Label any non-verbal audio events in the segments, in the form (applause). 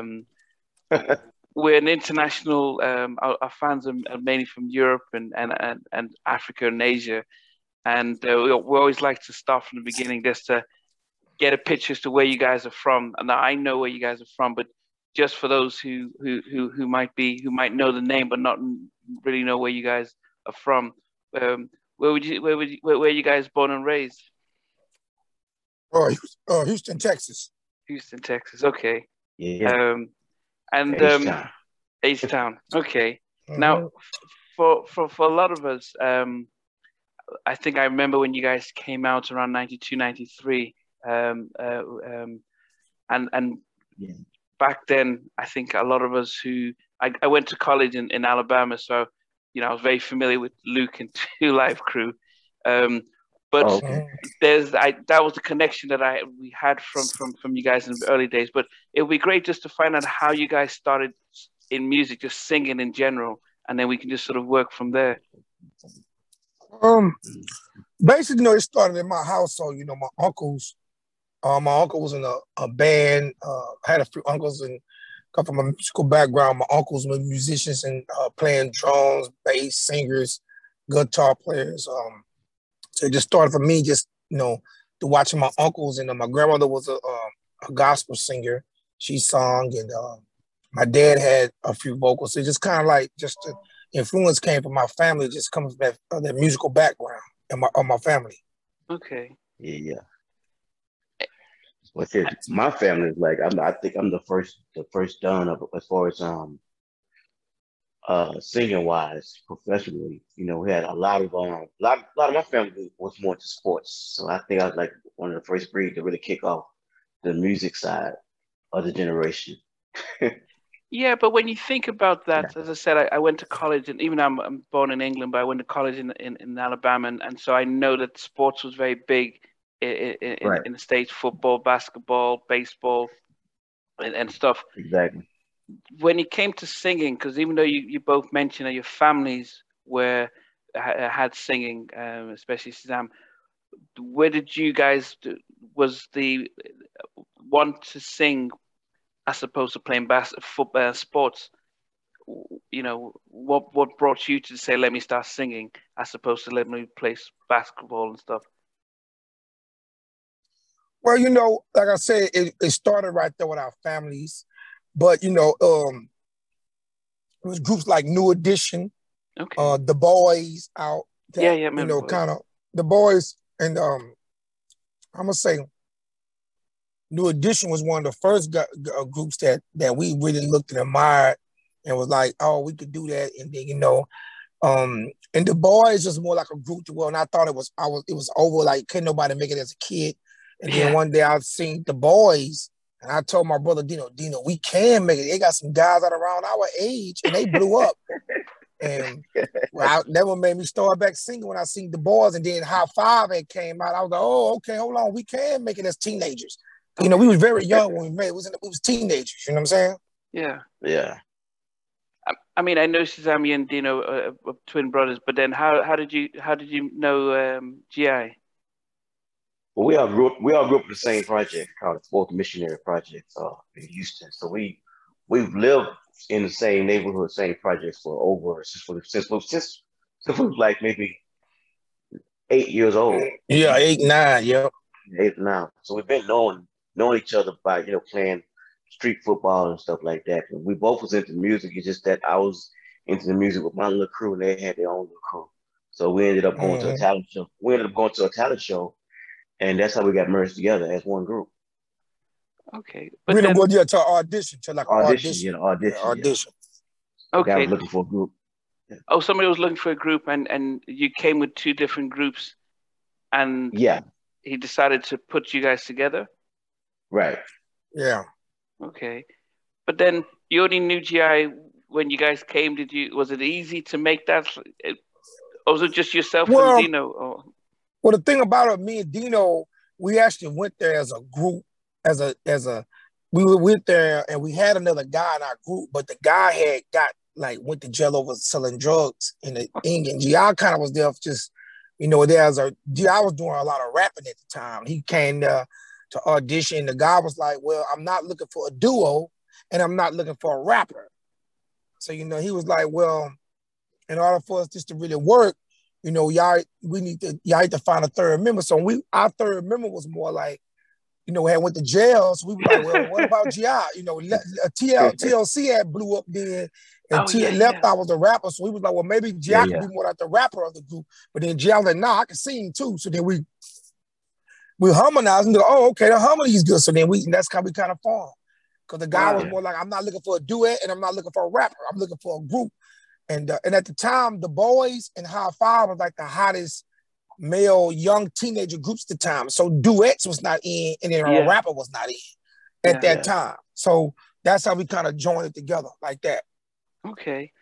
Um, we're an international. Um, our, our, fans are, mainly from Europe and, and, and, and Africa and Asia, and uh, we, we always like to start from the beginning just to get a picture as to where you guys are from. And I know where you guys are from, but just for those who who who, who might be who might know the name but not really know where you guys are from, um, where would you where would you, where, where you guys born and raised? Oh, uh, Houston, Texas. Houston, Texas. Okay. Yeah. Um, and um, H Town. Okay. Mm-hmm. Now, for for for a lot of us, um, I think I remember when you guys came out around 92, 93. Um, uh, um, and and yeah. back then, I think a lot of us who I, I went to college in, in Alabama, so you know I was very familiar with Luke and (laughs) Two Live Crew. Um, but oh, okay. there's I that was the connection that I we had from from from you guys in the early days. But it would be great just to find out how you guys started in music, just singing in general, and then we can just sort of work from there. Um, basically, you know, it started in my household. You know, my uncles, uh, my uncle was in a, a band. Uh, I had a few uncles and come from a musical background. My uncles were musicians and uh, playing drums, bass, singers, guitar players. Um, so it just started for me, just you know, to watching my uncles and uh, my grandmother was a, uh, a gospel singer. She sung, and uh, my dad had a few vocals. So it just kind of like just the influence came from my family. Just comes from that, uh, that musical background and my of my family. Okay. Yeah, yeah. Well, my family is like I'm. I think I'm the first, the first done of as far as um uh, singing wise, professionally, you know, we had a lot of um, a lot, a lot of my family was more into sports. So I think I was like one of the first breed to really kick off the music side of the generation. (laughs) yeah, but when you think about that, yeah. as I said, I, I, went to college, and even I'm, I'm born in England, but I went to college in in, in Alabama, and, and so I know that sports was very big in, in, right. in the states: football, basketball, baseball, and, and stuff. Exactly when it came to singing, because even though you, you both mentioned that your families were had singing, um, especially Sam, where did you guys was the want to sing as opposed to playing bas- football sports? You know, what what brought you to say, "Let me start singing," as opposed to "Let me play basketball and stuff"? Well, you know, like I said, it, it started right there with our families. But you know, um, it was groups like New Edition, okay. uh, the Boys out. That, yeah, yeah, you know, kind of the Boys and um, I'm gonna say New Edition was one of the first gu- uh, groups that that we really looked and admired and was like, oh, we could do that. And then you know, um, and the boys was more like a group to well, and I thought it was I was it was over like couldn't nobody make it as a kid. And yeah. then one day I've seen the boys and I told my brother Dino, Dino, we can make it. They got some guys that are around our age and they blew up. and well, I, never made me start back singing when I seen the boys and then High Five it came out. I was like, oh, okay, hold on. We can make it as teenagers. You know, we was very young when we made it. We was, in, we was teenagers. You know what I'm saying? Yeah. Yeah. I, I mean, I know Shazami and Dino are, are, twin brothers, but then how, how did you how did you know um, GI? Well, we all grew up, we all grew up in the same project called the Fourth Missionary Project uh, in Houston. So we we've lived in the same neighborhood, same projects for over since we since since since we was like maybe eight years old. Yeah, eight nine. Yep. Eight nine. So we've been knowing knowing each other by you know playing street football and stuff like that. And we both was into music. It's just that I was into the music with my little crew, and they had their own little crew. So we ended up going mm-hmm. to a mm-hmm. talent show. We ended up going to a talent show and that's how we got merged together as one group. Okay, but we didn't go there to audition to like audition, audition, yeah, audition, yeah, audition. Yeah. Okay, looking for a group. Yeah. Oh, somebody was looking for a group, and and you came with two different groups, and yeah, he decided to put you guys together. Right. Yeah. Okay, but then you only knew GI when you guys came. Did you? Was it easy to make that? Or was it just yourself well, and Dino? Or? Well, the thing about it, me and Dino, we actually went there as a group, as a as a we went there and we had another guy in our group, but the guy had got like went to jail over selling drugs in the England. GI kind of was there just, you know, there as a GI was doing a lot of rapping at the time. He came to audition. The guy was like, Well, I'm not looking for a duo. and I'm not looking for a rapper. So, you know, he was like, well, in order for us just to really work, you know, y'all we need to y'all need to find a third member. So we our third member was more like, you know, had went to jail. So we were like, well, what about GI? You know, TL, (laughs) TLC had blew up then, and oh, T yeah, left yeah. I was the rapper. So we was like, well, maybe GI yeah, could be more like the rapper of the group. But then GI was like, nah, I can sing too. So then we we harmonized and go, oh, okay, the harmony is good. So then we that's how we kind of formed. Because the guy was more like, I'm not looking for a duet and I'm not looking for a rapper. I'm looking for a group. And uh, and at the time, the boys and Hi-Five was like the hottest male young teenager groups at the time. So duets was not in, and then yeah. rapper was not in at yeah, that yeah. time. So that's how we kind of joined it together like that. Okay.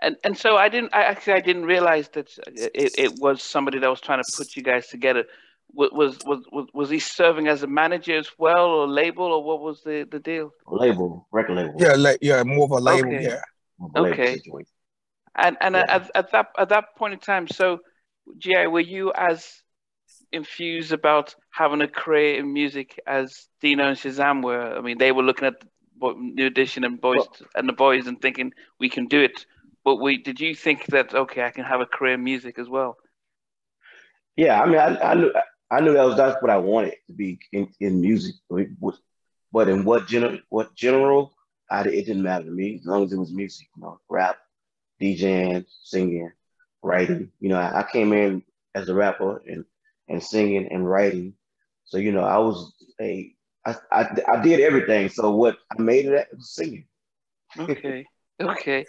And and so I didn't I actually I didn't realize that it, it was somebody that was trying to put you guys together. Was, was was was he serving as a manager as well or label or what was the, the deal? Label, record label. Yeah, like yeah, more of a label, okay. yeah. Okay. And and yeah. at, at that at that point in time, so GI, were you as infused about having a career in music as Dino and Shazam were? I mean, they were looking at New Edition and boys well, and the boys and thinking we can do it. But we did you think that okay, I can have a career in music as well? Yeah, I mean, I, I knew I knew that was that's what I wanted to be in, in music. But in what general what general, I, it didn't matter to me as long as it was music, you know, rap, DJing, singing, writing. You know, I, I came in as a rapper and and singing and writing. So you know, I was a I, I, I did everything. So what I made it at was singing. Okay. (laughs) Okay.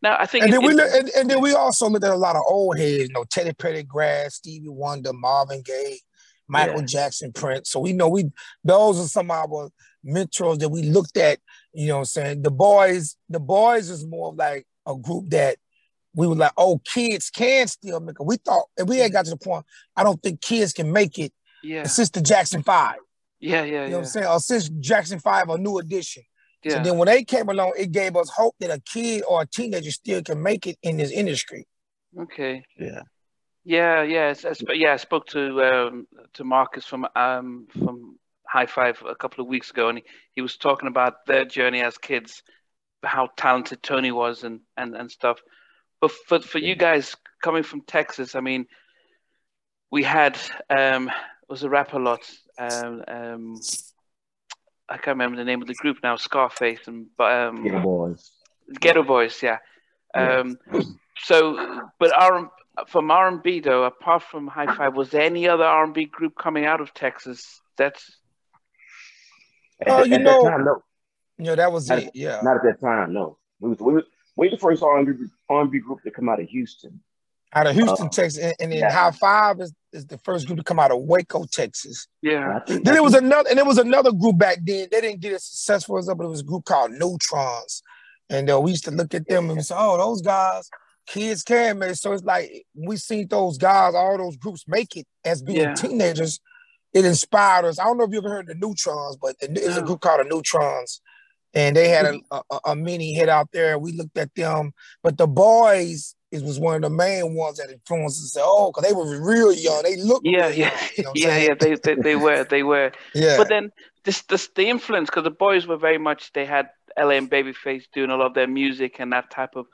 Now I think and then we look, and, and, then we also looked at a lot of old heads, you know, Teddy Pendergrass, Stevie Wonder, Marvin Gaye, Michael yeah. Jackson, Prince. So we know we those are some of our mentors that we looked at, you know what I'm saying? The boys, the boys is more like a group that we were like, oh, kids can still make it. We thought, and we had got to the point, I don't think kids can make it yeah. since the Jackson 5. Yeah, yeah, You know yeah. what I'm saying? Or since Jackson 5, a new edition. Yeah. So then when they came along, it gave us hope that a kid or a teenager still can make it in this industry. Okay. Yeah. Yeah, yeah, yeah. I spoke to um, to Marcus from um, from Hi-Five a couple of weeks ago, and he, he was talking about their journey as kids, how talented Tony was, and and and stuff. But for for you guys coming from Texas, I mean, we had um, was a rap a lot. Um, um, I can't remember the name of the group now. Scarface and um, Geto Boys. Geto Boys, yeah. Um, so, but R from R and B though, apart from Hi-Five, was there any other R and B group coming out of Texas? That's oh, you know, time, no. Yeah, that was it. Yeah, not at that time. No, we was, we was, we the first R and B group to come out of Houston. Out of Houston, uh, Texas, and, and then yeah. Hi-Five is, is the first group to come out of Waco, Texas. Yeah. Then there was another, and there was another group back then. They didn't get as successful as us, but it was a group called Neutrons, and uh, we used to look at them and say, "Oh, those guys." kids can make. So it's like we seen those guys, all those groups make it as being yeah. teenagers. It inspired us. I don't know if you ever heard the Neutrons, but there's a group called the Neutrons, and they had a, a, a, mini hit out there. We looked at them, but the boys it was one of the main ones that influenced us. Oh, because they were real young. They looked yeah, yeah, you know (laughs) yeah, yeah. They, they they were they were. yeah. But then this this the influence because the boys were very much they had LA and Babyface doing a lot of their music and that type of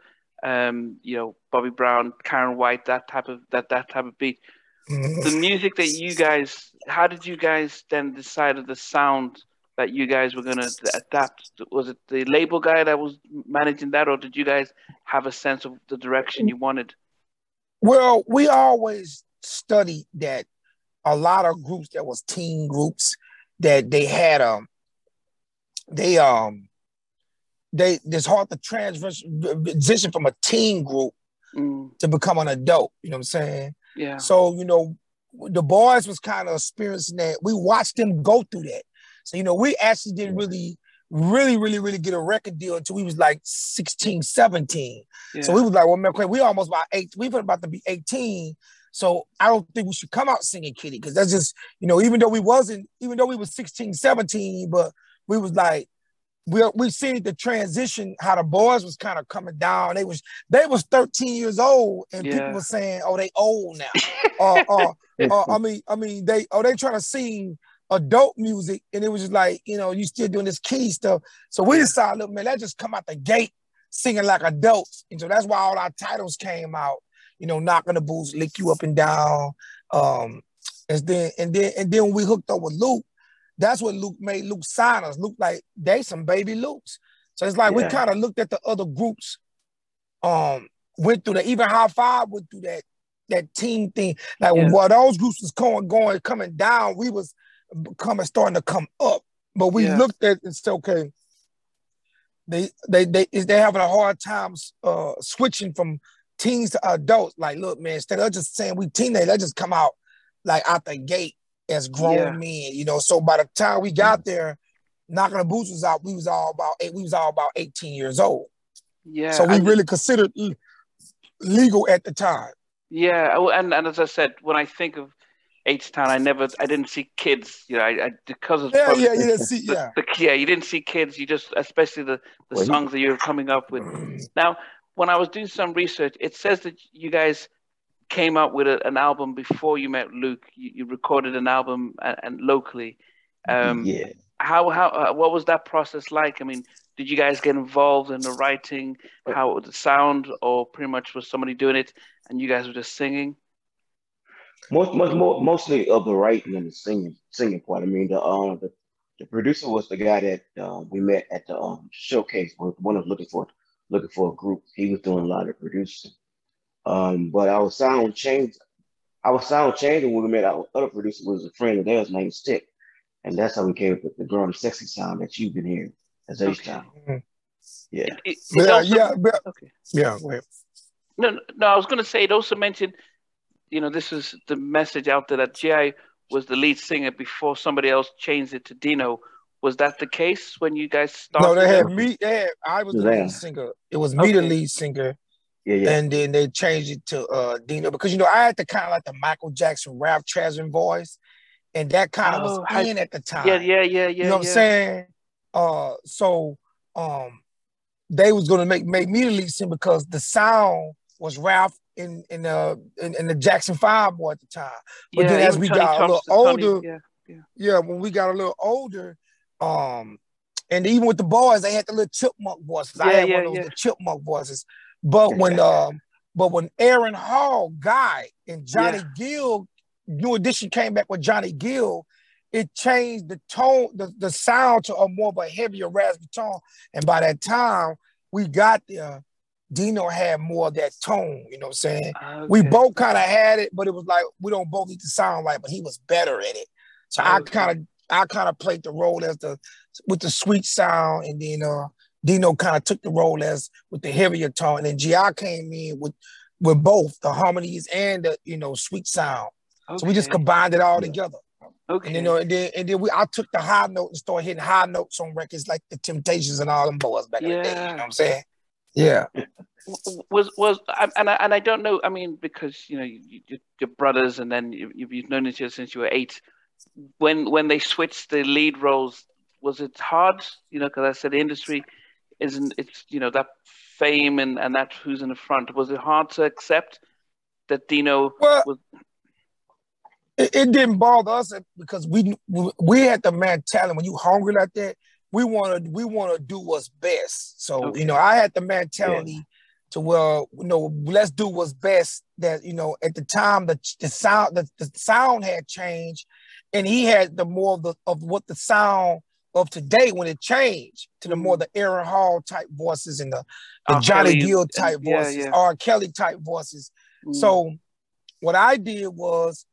um, you know, Bobby Brown, Karyn White, that type of that that type of beat. The music that you guys, how did you guys then decide the sound that you guys were gonna adapt? Was it the label guy that was managing that, or did you guys have a sense of the direction you wanted? Well, we always studied that a lot of groups that was teen groups that they had um they um they it's hard to transition from a teen group mm. to become an adult. You know what I'm saying? Yeah. So you know, the boys was kind of experiencing that. We watched them go through that. So you know, we actually didn't really, really, really, really get a record deal until we was like 16, 17. Yeah. So we was like, well, man, we almost about eight. We were about to be 18. So I don't think we should come out singing Kitty because that's just, you know, even though we wasn't, even though we was 16, 17, but we was like, we we seen the transition how the boys was kind of coming down. They was they was 13 years old, and yeah. people were saying, "Oh, they old now." uh, uh, uh, I mean, I mean, they oh they trying to sing adult music, and it was just like, you know, you still doing this key stuff. So we decided, look, man, let's just come out the gate singing like adults. And so that's why all our titles came out, you know, knocking the boots, lick you up and down. Um, and then and then and then we hooked up with Luke, that's what Luke made Luke sign us. Luke like they some baby Lukes. So it's like yeah. we kind of looked at the other groups, um, went through the even Hi-Five went through that that team thing. Like yeah. while those groups was going, going, coming down, we was coming, starting to come up. But we yeah. looked at said, okay, they they they is they having a hard time uh switching from teens to adults. Like, look, man, instead of just saying we teenage, let's just come out like out the gate as grown yeah. men, you know. So by the time we got mm-hmm. there, knocking the boots was out, we was all about eight, we was all about 18 years old. Yeah. So we I really considered legal at the time. Yeah, oh, and and as I said, when I think of H Town, I never, I didn't see kids. You know, I, I because of yeah, yeah, you didn't (laughs) see, yeah, the, yeah, you didn't see kids. You just, especially the the well, songs that you're coming up with. (clears throat) now, when I was doing some research, it says that you guys came up with a, an album before you met Luke. You, you recorded an album and, and locally. Um, yeah. How how uh, what was that process like? I mean, did you guys get involved in the writing? How would it sound, or pretty much was somebody doing it and you guys were just singing? Most, most, more, mostly of the writing and the singing, singing part. I mean, the um, the, the producer was the guy that uh, we met at the um showcase. One of looking for looking for a group. He was doing a lot of producing. Um, but our sound changed. Our sound changed when we met our other producer was a friend of theirs named Stick. And that's how we came up with the growing sexy sound that you've been hearing as H Town. Okay. Yeah. It, it, yeah, also, yeah, yeah, okay. Yeah, No, no, I was gonna say it also mentioned, you know, this is the message out there that G.I. was the lead singer before somebody else changed it to Dino. Was that the case when you guys started? No, they had me. They had, I was the lead singer. It was me, okay. the lead singer. Yeah, yeah. And then they changed it to uh, Dino because you know I had the kind of like the Michael Jackson Ralph Tresvant voice, and that kind of oh, was in at the time. Yeah, yeah, yeah, yeah. You know what yeah. I'm saying? Uh, so um, they was gonna make make me the lead singer because the sound was Ralph in in the uh, in, in the Jackson Five boy at the time. But yeah, then as we Tony got Thompson, a little older, Tony, yeah, yeah, yeah, when we got a little older, um, and even with the boys, they had the little chipmunk voices. Yeah, I had yeah, one of those chipmunk voices. But when um, but when Aaron Hall, Guy, and Johnny yeah. Gill, New Edition came back with Johnny Gill, it changed the tone, the, the sound to a more of a heavier raspy tone. And by that time we got there, Dino had more of that tone, you know what I'm saying? Okay. We both kind of had it, but it was like we don't both need to sound like, but he was better at it. So okay. I kind of I kind of played the role as the with the sweet sound, and then uh Dino kind of took the role as with the heavier tone, and then Gi came in with with both the harmonies and the you know sweet sound. Okay. So we just combined it all together. Okay. And, you know, and then and then we I took the high note and started hitting high notes on records like the Temptations and all them boys back yeah. in the day. You know what I'm saying? Yeah. (laughs) Was was and I, and I don't know. I mean, because you know you, you, your brothers, and then you, you've known each other since you were eight. When when they switched the lead roles, was it hard? You know, because I said the industry isn't it's you know that fame and and that who's in the front was it hard to accept that Dino well, was it, it, didn't bother us because we we had the mentality when you hungry like that we want to we want to do what's best so okay. you know I had the mentality yeah. to well you know let's do what's best that you know at the time the the sound the, the sound had changed and he had the more of the of what the sound of today when it changed to the more mm. the Aaron Hall type voices and the, the Johnny Kelly, Gill type voices, yeah. R. Kelly type voices. Mm. So what I did was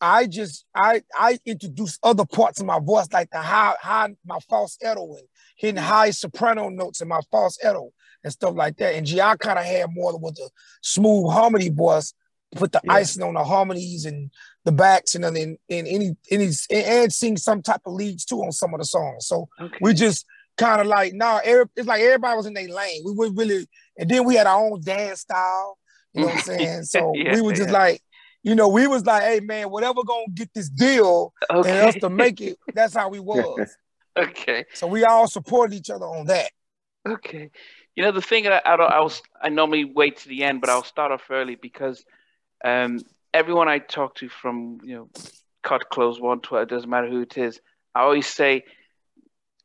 I just I I introduced other parts of my voice, like the high high my falsetto and hitting mm. high soprano notes in my falsetto and stuff like that. And G, I kind of had more with the smooth harmony voice, put the yeah. icing on the harmonies and the backs and then in, in any any and sing some type of leads too on some of the songs. So okay. we just kind of like nah, it's like everybody was in their lane. We were really and then we had our own dance style. You know what I'm saying? (laughs) So yeah, we were just yeah. like, you know, we was like, hey man, whatever gonna get this deal okay. and us to make it, that's how we (laughs) was. okay. So we all supported each other on that. Okay. You know the thing I, I, I was I normally wait to the end, but I'll start off early because um, everyone I talk to from you know Kut Klose one twelve. It doesn't matter who it is. I always say,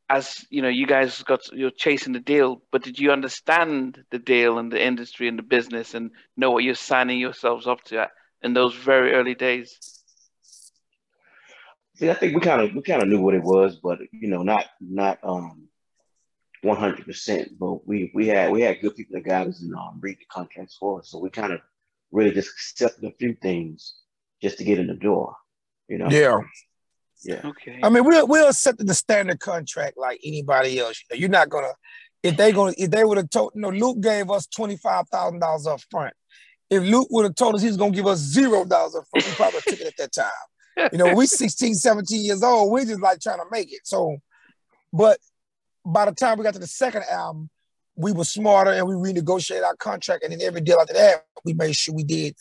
as you know, you guys got you're chasing the deal, but did you understand the deal and the industry and the business and know what you're signing yourselves up to in those very early days? See, I think we kind of we kind of knew what it was, but you know, not not um one hundred percent. But we we had we had good people that got us and um, read the contracts for us, so we kind of really just accepted a few things just to get in the door. You know. Yeah. Yeah. Okay. I mean, we'll we'll accept the standard contract like anybody else. You know, you're not gonna if they gonna if they would have told you know Luke gave us twenty five thousand dollars up front. If Luke would have told us he's gonna give us zero dollars up front, we probably took it at that time. You know, we 16, 17 years old, we just like trying to make it. So, but by the time we got to the second album, we were smarter and we renegotiated our contract. And then every deal after that, we made sure we did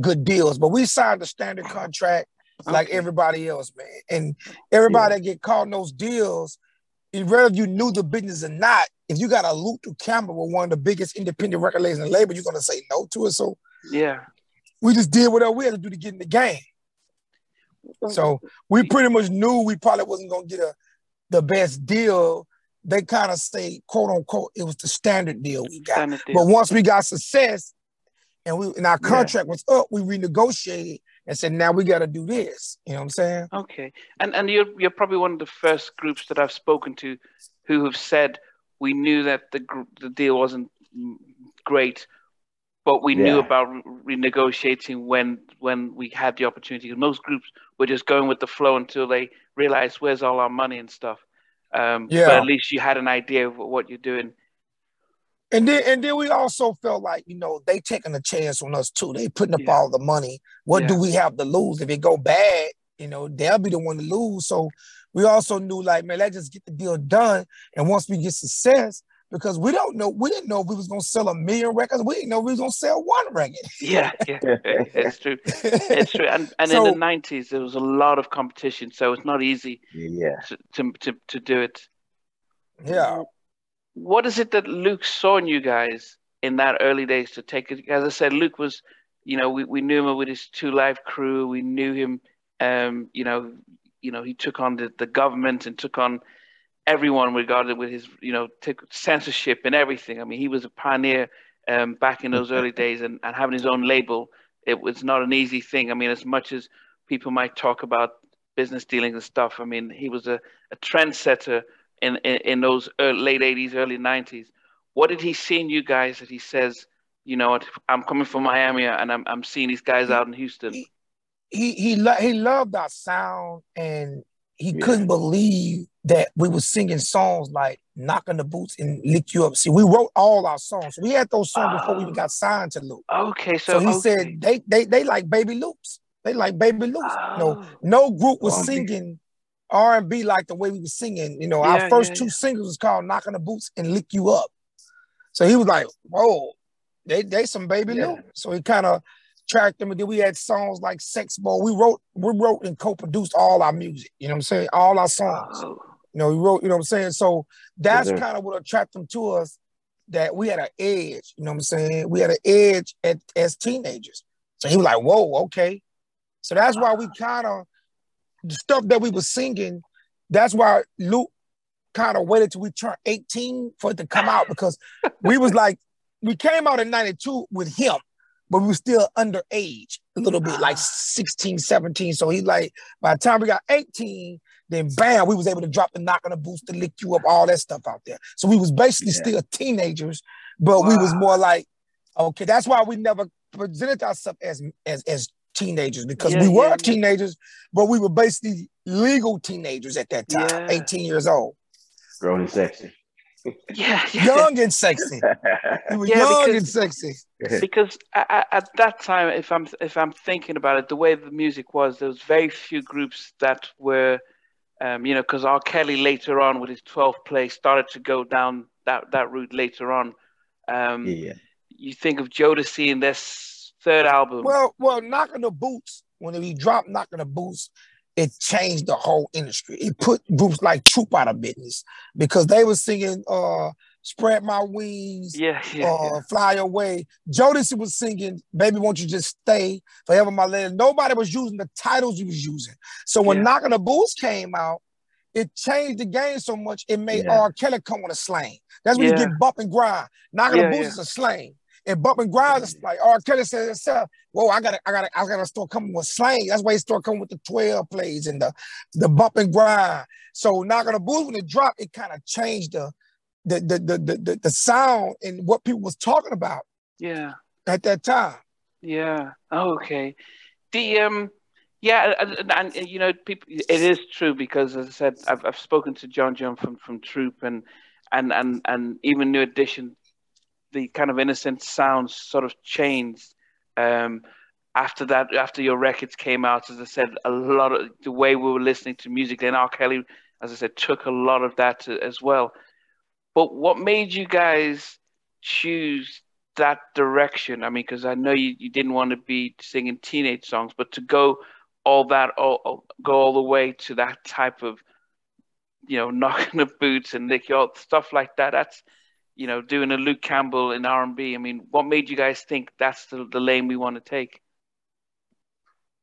good deals. But we signed the standard contract like Okay. everybody else, man. And everybody that get caught in those deals, whether you knew the business or not, if you got a loop to camera with one of the biggest independent record labels and label, you're gonna say no to it. So Yeah. we just did whatever we had to do to get in the game. So we pretty much knew we probably wasn't gonna get a the best deal. They kind of say, quote unquote, it was the standard deal we got. Deal. But once we got success and we and our Yeah. contract was up, we renegotiated and said, now we gotta do this. You know what I'm saying? Okay, and and you're you're probably one of the first groups that I've spoken to who have said we knew that the the deal wasn't great, but we knew about re- renegotiating when when we had the opportunity. Most groups were just going with the flow until they realized where's all our money and stuff. Um, But Yeah. at least you had an idea of what you're doing. And then and then we also felt like, you know, they taking a chance on us too. They putting up Yeah. all the money. What do we have to lose? If it go bad, you know, they'll be the one to lose. So we also knew like, man, let's just get the deal done. And once we get success, because we don't know, we didn't know if we was gonna sell a million records. We didn't know we was gonna sell one record. Yeah, (laughs) yeah, it's true. It's true. And and So- in the '90s, there was a lot of competition, so it's not easy Yeah. to to to, to do it. yeah. what is it that Luke saw in you guys in that early days to take it? As I said, Luke was, you know, we, we knew him with his two live crew. We knew him, um, you know, you know, he took on the, the government and took on everyone regarded with his, you know, took censorship and everything. I mean, he was a pioneer um, back in those early (laughs) days and, and having his own label, it was not an easy thing. I mean, as much as people might talk about business dealings and stuff, I mean, he was a, a trendsetter in, in, in those early, late 80s, early 90s. What did he see in you guys that he says, you know what, I'm coming from Miami and I'm, I'm seeing these guys out in Houston? he he lo- he loved our sound and he Yeah. couldn't believe that we were singing songs like "Knocking the Boots" and "Lick You Up." See, we wrote all our songs. We had those songs before we even Oh. got signed to Luke. Okay, so, So he okay. said they they they like Baby Lukes. They like Baby Lukes. No, Oh. no group was singing R and B like the way we were singing. You know, Yeah, our first yeah, two yeah. singles was called "Knocking the Boots" and "Lick You Up." So he was like, "Whoa, they they some Baby. Lukes." So he kind of tracked them, and then we had songs like "Sex Bowl." We wrote we wrote and co-produced all our music. You know what I'm saying? All our songs. Oh, You know, he wrote. You know what I'm saying? So that's sir. kind of what attracted them to us. That we had an edge. You know what I'm saying? We had an edge at, as teenagers. So he was like, "Whoa, okay." So that's why we kind of the stuff that we were singing. That's why Luke kind of waited till we turned 18 for it to come out because we was like, we came out in 92 with him, but we were still underage a little bit, like ah. 16, 17. So he like, by the time we got 18, then bam, we was able to drop the knock on the boost to lick you up, all that stuff out there. So we was basically Yeah. still teenagers, but we was more like, okay, that's why we never presented ourselves as as as teenagers because Yeah, we were yeah, yeah. teenagers, but we were basically legal teenagers at that time, Yeah. 18 years old. Grown and sexy. (laughs) yeah, yeah. Young and sexy. We were (laughs) Yeah, young because- and sexy. because a- a- at that time, if I'm if I'm thinking about it, the way the music was, there was very few groups that were, um, you know, because R. Kelly later on with his 12th play started to go down that that route later on. Um, yeah. You think of Jodeci in this third album. Well, well, knocking the boots, when he dropped knocking the boots, it changed the whole industry. It put groups like Troop out of business because they were singing uh Spread My Wings, yeah, (laughs) yeah, uh, yeah. Fly Away. Jodeci was singing Baby Won't You Just Stay, Forever My Lady. Nobody was using the titles he was using. So when Yeah. Knocking the Boots came out, it changed the game so much, it made Yeah. R. Kelly come with a slang. That's when you get bump and grind. Knocking the Boots is a slang. And bump and grind is like R. Kelly said himself, Whoa, I gotta, I gotta, I gotta start coming with slang. That's why he started coming with the 12 plays and the the bump and grind. So knocking the boots when it dropped, it kind of changed the the the, the the the sound and what people was talking about yeah. at that time. Yeah. Oh, okay. The um, yeah, and, and, and, you know, people. It is true because, as I said, I've I've spoken to John John from from Troop and and and and even New Edition. The kind of innocent sounds sort of changed um, after that. After your records came out, as I said, a lot of the way we were listening to music. Then R. Kelly, as I said, took a lot of that to, as well. But what made you guys choose that direction? I mean, because I know you, you didn't want to be singing teenage songs, but to go all that, all, all- go all the way to that type of, you know, (laughs) knocking the boots and Nick Yard stuff like that. That's, you know, doing a Luke Campbell in R and B. I mean, what made you guys think that's the, the lane we want to take?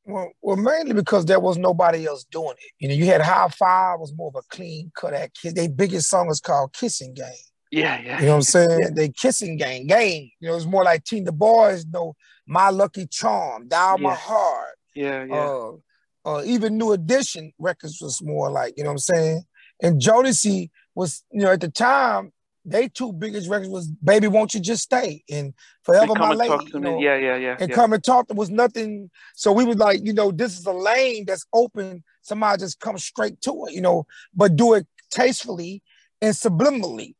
Well, well, mainly because there was nobody else doing it. You know, you had Hi-Five was more of a clean cut at kiss. Their biggest song was called Kissing Game. Yeah, yeah, You know what I'm saying? They kissing game, game. You know, it's more like Teen the Boys, know My Lucky Charm, Dial My Heart. yeah, yeah. Uh, uh, even New Edition records was more like, you know what I'm saying? And Jodeci was, you know, at the time, they two biggest records was Baby Won't You Just Stay and Forever My and Lady. talk to you me. know? Yeah, yeah, yeah. and yeah. come and talk. There was nothing. So we was like, you know, this is a lane that's open. Somebody just come straight to it, you know, but do it tastefully and subliminally.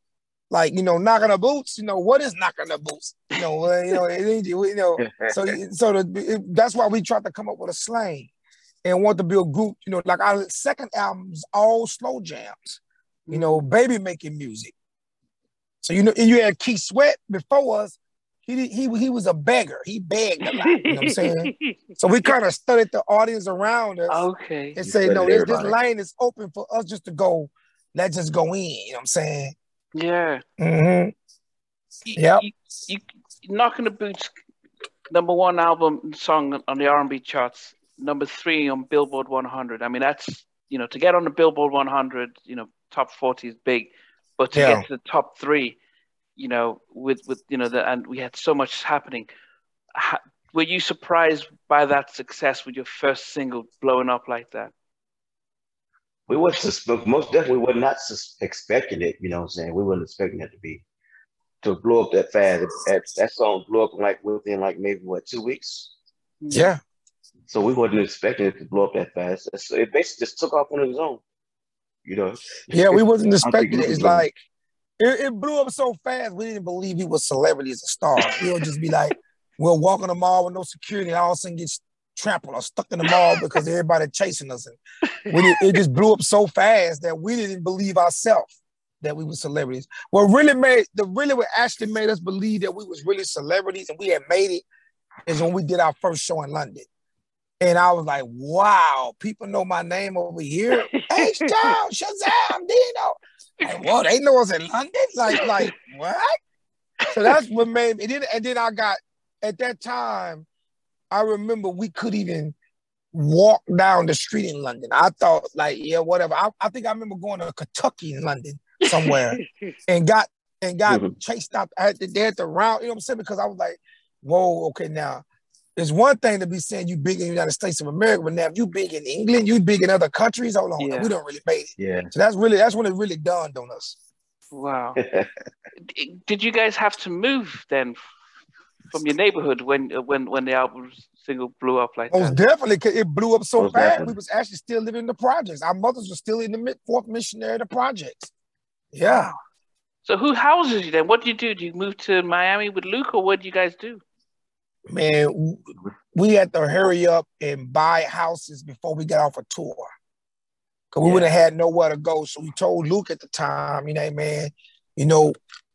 Like, you know, knocking the boots, you know, what is knocking the boots? You know, uh, you know, it you know, (laughs) so so the, it, that's why we tried to come up with a slang and want to build group, you know, like our second album's all slow jams, you know, baby making music. So you know, and you had Keith Sweat before us. He he he was a beggar. He begged a lot. You know what I'm saying? So we (laughs) kind of studied the audience around us okay. and You say, no, this, this everybody. lane is open for us just to go. Let's just go in. You know what I'm saying? Yeah. Mm-hmm. You- Yep. You, you, knocking the boots, number one album song on the R and B charts, number three on Billboard 100. I mean, that's you know to get on the Billboard 100, you know, top 40 is big, but to Yeah. get to the top three, you know, with with you know the and we had so much happening. Ha, were you surprised by that success with your first single blowing up like that? we was sus- most definitely were not sus- expecting it. You know what I'm saying? We weren't expecting it to be to blow up that fast. That, that song blew up like within like maybe what two weeks. Yeah. So we wasn't expecting it to blow up that fast. So it basically just took off on its own. You know? Yeah, we wasn't I don't think expecting it. It's like it, it blew up so fast we didn't believe he was celebrities a star. He'll just be like, we're walking the mall with no security and all of a sudden get trampled or stuck in the mall because everybody chasing us. And it, it just blew up so fast that we didn't believe ourselves that we were celebrities. What really made the really what actually made us believe that we was really celebrities and we had made it is when we did our first show in London. And I was like, wow, people know my name over here. H Town, (laughs) Shazam, Dino. Like, well, they know us in London. Like, like what? So that's what made me. And then, and then I got at that time. I remember we could even walk down the street in London. I thought, like, yeah, whatever. I, I think I remember going to Kentucky in London somewhere (laughs) and got and got Mhm. chased out. I had to, they had to round, you know what I'm saying? Because I was like, whoa, okay, now it's one thing to be saying you big in the United States of America, but now if you big in England, you big in other countries. Hold on, Yeah. we don't really made it. Yeah. So that's really that's when it really dawned on us. Wow. (laughs) Did you guys have to move then from your neighborhood when uh, when when the album single blew up like Most that? definitely, 'cause it blew up so Most fast. definitely. We was actually still living in the projects. Our mothers were still in the mid, fourth missionary of the projects. Yeah. So who houses you then? What do you do? Do you move to Miami with Luke, or what do you guys do? Man, we had to hurry up and buy houses before we got off a tour. Cause we Yeah. would have had nowhere to go. So we told Luke at the time, you know, man, you know,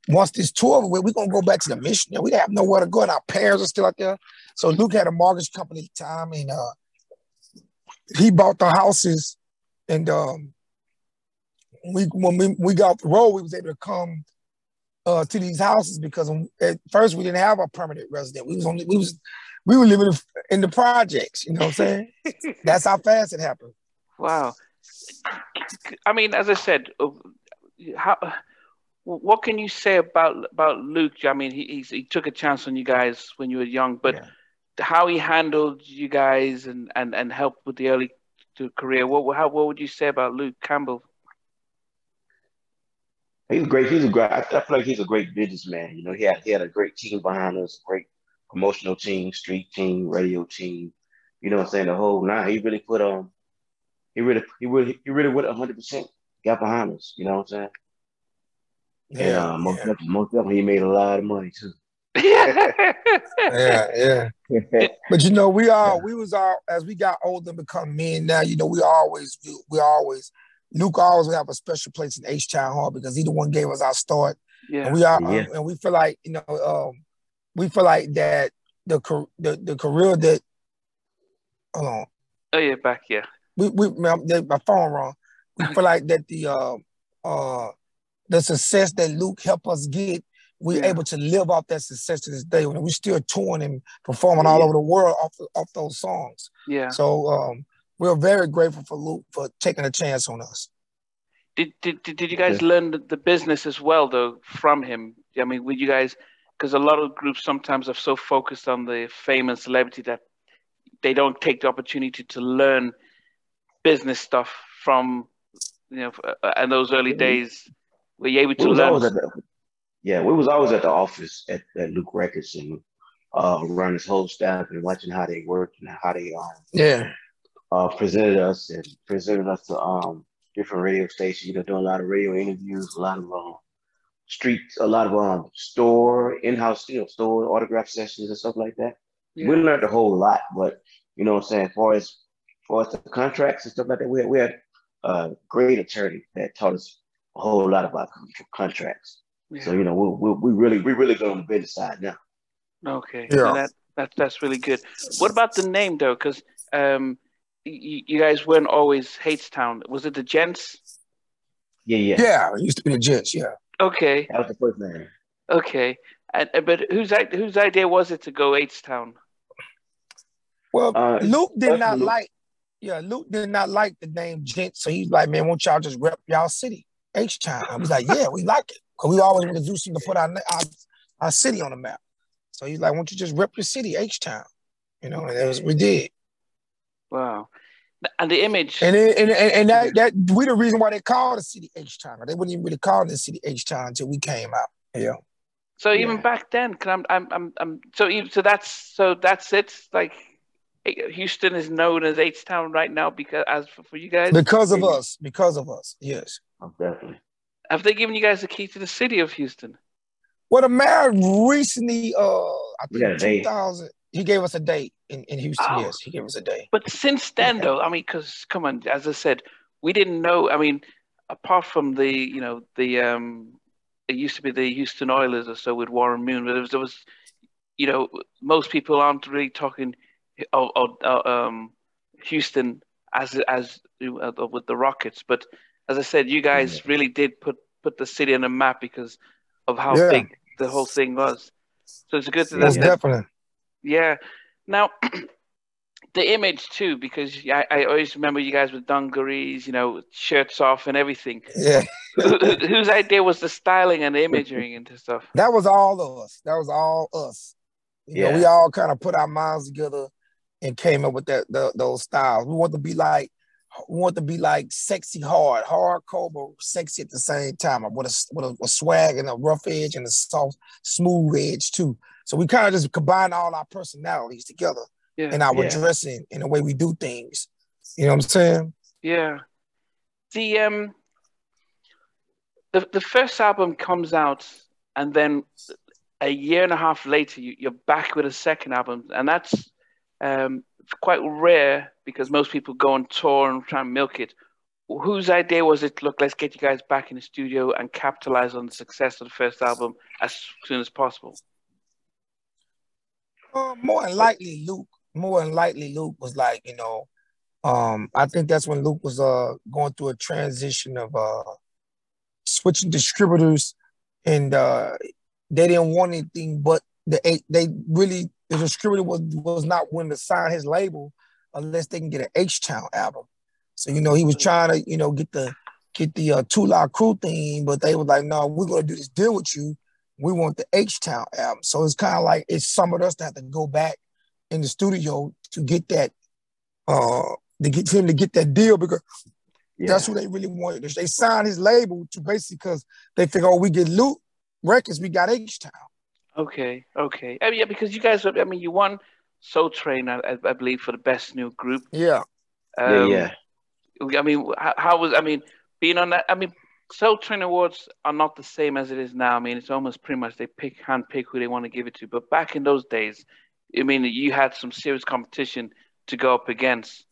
once this tour over, we're gonna go back to the mission. We have nowhere to go, and our parents are still out there. So Luke had a mortgage company at the time, and uh, he bought the houses. And um, we when we, we got off the road, we was able to come uh, to these houses because at first we didn't have a permanent resident. We was only we was we were living in the projects. You know what I'm saying? (laughs) That's how fast it happened. Wow. I mean, as I said, uh, how what can you say about about Luke? I mean, he he took a chance on you guys when you were young, but yeah. how he handled you guys and and and helped with the early career. What how what would you say about Luke Campbell? He's great. He's a great. I, feel like he's a great businessman. You know, he had he had a great team behind us, great promotional team, street team, radio team. You know what I'm saying? The whole nine. He really put um. He really he really he really went 100 percent got behind us. You know what I'm saying? Yeah, uh, most, yeah. Definitely, most definitely, he made a lot of money too. yeah, yeah. (laughs) but you know, we all we was all as we got older and become men now. You know, we always we always Luke always we have a special place in H Town Hall because he the one gave us our start. Yeah, and we are, yeah. um, and we feel like you know, um, we feel like that the the the career that. Hold on. Oh yeah, back yeah. We we my, my phone wrong. We feel like that the uh uh the success that Luke helped us get, we're yeah. able to live off that success to this day. We're still touring and performing yeah. all over the world off, off those songs. Yeah. So um, we're very grateful for Luke for taking a chance on us. Did did, did you guys yeah. learn the, the, business as well though from him? I mean, would you guys? Because a lot of groups sometimes are so focused on the fame and celebrity that they don't take the opportunity to learn business stuff from you know in those early days were you able to learn? The, yeah, we was always at the office at, at Luke Records and uh, run his whole staff and watching how they worked and how they um yeah uh, presented us and presented us to um different radio stations. You know, doing a lot of radio interviews, a lot of um, street, a lot of um store in-house, you know, store autograph sessions and stuff like that. Yeah. We learned a whole lot, but you know what I'm saying. As far as, as far as the contracts and stuff like that, we had, we had a great attorney that taught us a whole lot about contracts. Yeah. So you know, we we we really we really go on the business side now. Okay, yeah, that, that that's really good. What about the name though? Because um, you, you guys weren't always H Town. Was it the Gents? Yeah, yeah, yeah. It used to be the Gents. Yeah. Okay. That was the first name. Okay, and but whose whose idea was it to go H Town? Well, uh, Luke did not Luke. like. Yeah, Luke did not like the name Gent, so he's like, "Man, won't y'all just rep y'all city?" H Town. I was like, yeah, we like it. Cause we always want to do something to put our, our, our city on the map. So he's like, why don't you just rep your city, H Town? You know, and was, we did. Wow. And the image. And it, and, and, and that, that we the reason why they called the city H Town. They wouldn't even really call the city H Town until we came out. Yeah. So yeah. even back then, cause I'm, I'm, I'm, I'm so even, so that's so that's it. Like Houston is known as H Town right now because as for, for you guys because of us, because of us, yes. Oh, definitely. Have they given you guys the key to the city of Houston? Well, the mayor recently, uh, I think 2000, he gave us a date in, in Houston. Oh. Yes, he gave us a date. But since then, yeah. though, I mean, because come on, as I said, we didn't know. I mean, apart from the, you know, the um, it used to be the Houston Oilers or so with Warren Moon, but there was, there was you know, most people aren't really talking of, of um, Houston as as uh, with the Rockets, but as I said, you guys yeah. really did put put the city on the map because of how yeah. big the whole thing was. So it's a good. That's definitely. Yeah. Now, (clears throat) the image too, because I, I always remember you guys with dungarees, you know, shirts off and everything. Yeah. Whose idea was the styling and the imagery and stuff? That was all of us. That was all us. You yeah. know, we all kind of put our minds together and came up with that the, those styles. We want to be like want to be like sexy hard, hardcore, but sexy at the same time. With a, with a, a swag and a rough edge and a soft, smooth edge too. So we kind of just combine all our personalities together yeah. in our yeah. dressing and the way we do things. You know what I'm saying? Yeah. The um the the first album comes out and then a year and a half later you, you're back with a second album and that's um quite rare because most people go on tour and try and milk it. Whose idea was it? Look, let's get you guys back in the studio and capitalize on the success of the first album as soon as possible. Uh, more than likely, Luke. More than likely, Luke was like, you know, um, I think that's when Luke was uh going through a transition of uh switching distributors and uh, they didn't want anything but the they really the distributor was was not willing to sign his label unless they can get an H Town album. So you know he was trying to you know get the get the uh, Two Crew thing, but they were like, no, we're gonna do this deal with you. We want the H Town album. So it's kind of like it's some of us that have to go back in the studio to get that uh to get him to get that deal because yeah. that's who they really wanted. They signed his label to basically because they figure, oh, we get Luke records, we got H Town. Okay, okay. I mean, yeah, because you guys, I mean, you won Soul Train, I, I believe, for the best new group. Yeah. Um, yeah, yeah. I mean, how, how, was? I mean, being on that. I mean, Soul Train Awards are not the same as it is now. I mean, it's almost pretty much they pick, hand pick who they want to give it to. But back in those days, I mean, you had some serious competition to go up against.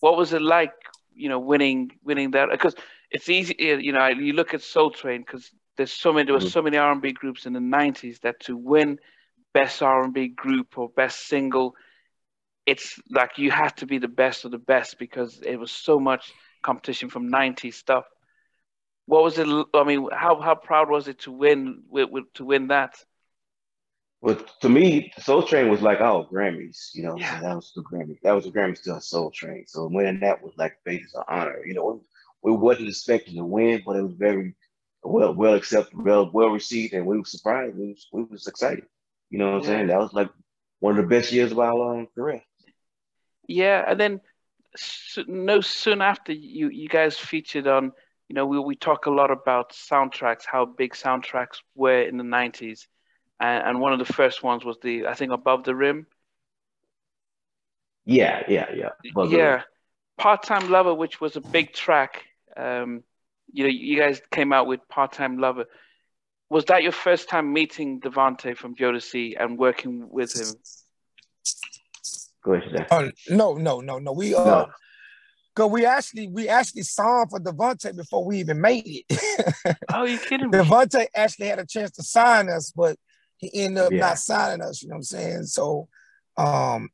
What was it like, you know, winning winning that? Because it's easy, you know, you look at Soul Train because there's so many there were mm-hmm. so many R&B groups in the 90s that to win best R&B group or best single it's like you had to be the best of the best because it was so much competition from 90s stuff what was it i mean how how proud was it to win with, with to win that well to me soul train was like oh grammys you know yeah. that was the grammy that was the grammy still soul train so winning that was like basis of honor you know we wasn't expecting to win but it was very well well accepted, well well received, and we were surprised. We was, we was excited. You know what I'm yeah. saying? That was like one of the best years of our long career. Yeah, and then no soon after you you guys featured on. You know, we we talk a lot about soundtracks, how big soundtracks were in the '90s, and, and one of the first ones was the I think Above the Rim. Yeah, yeah, yeah. Above yeah, Part Time Lover, which was a big track. Um, you know, you guys came out with Part Time Lover. Was that your first time meeting Devante from Jodeci and working with him? Go ahead. Uh, no, no, no, no. We uh, no. Cause we actually we actually signed him for Devante before we even made it. (laughs) oh, you kidding me? Devante actually had a chance to sign us, but he ended up yeah. not signing us. You know what I'm saying? So, um,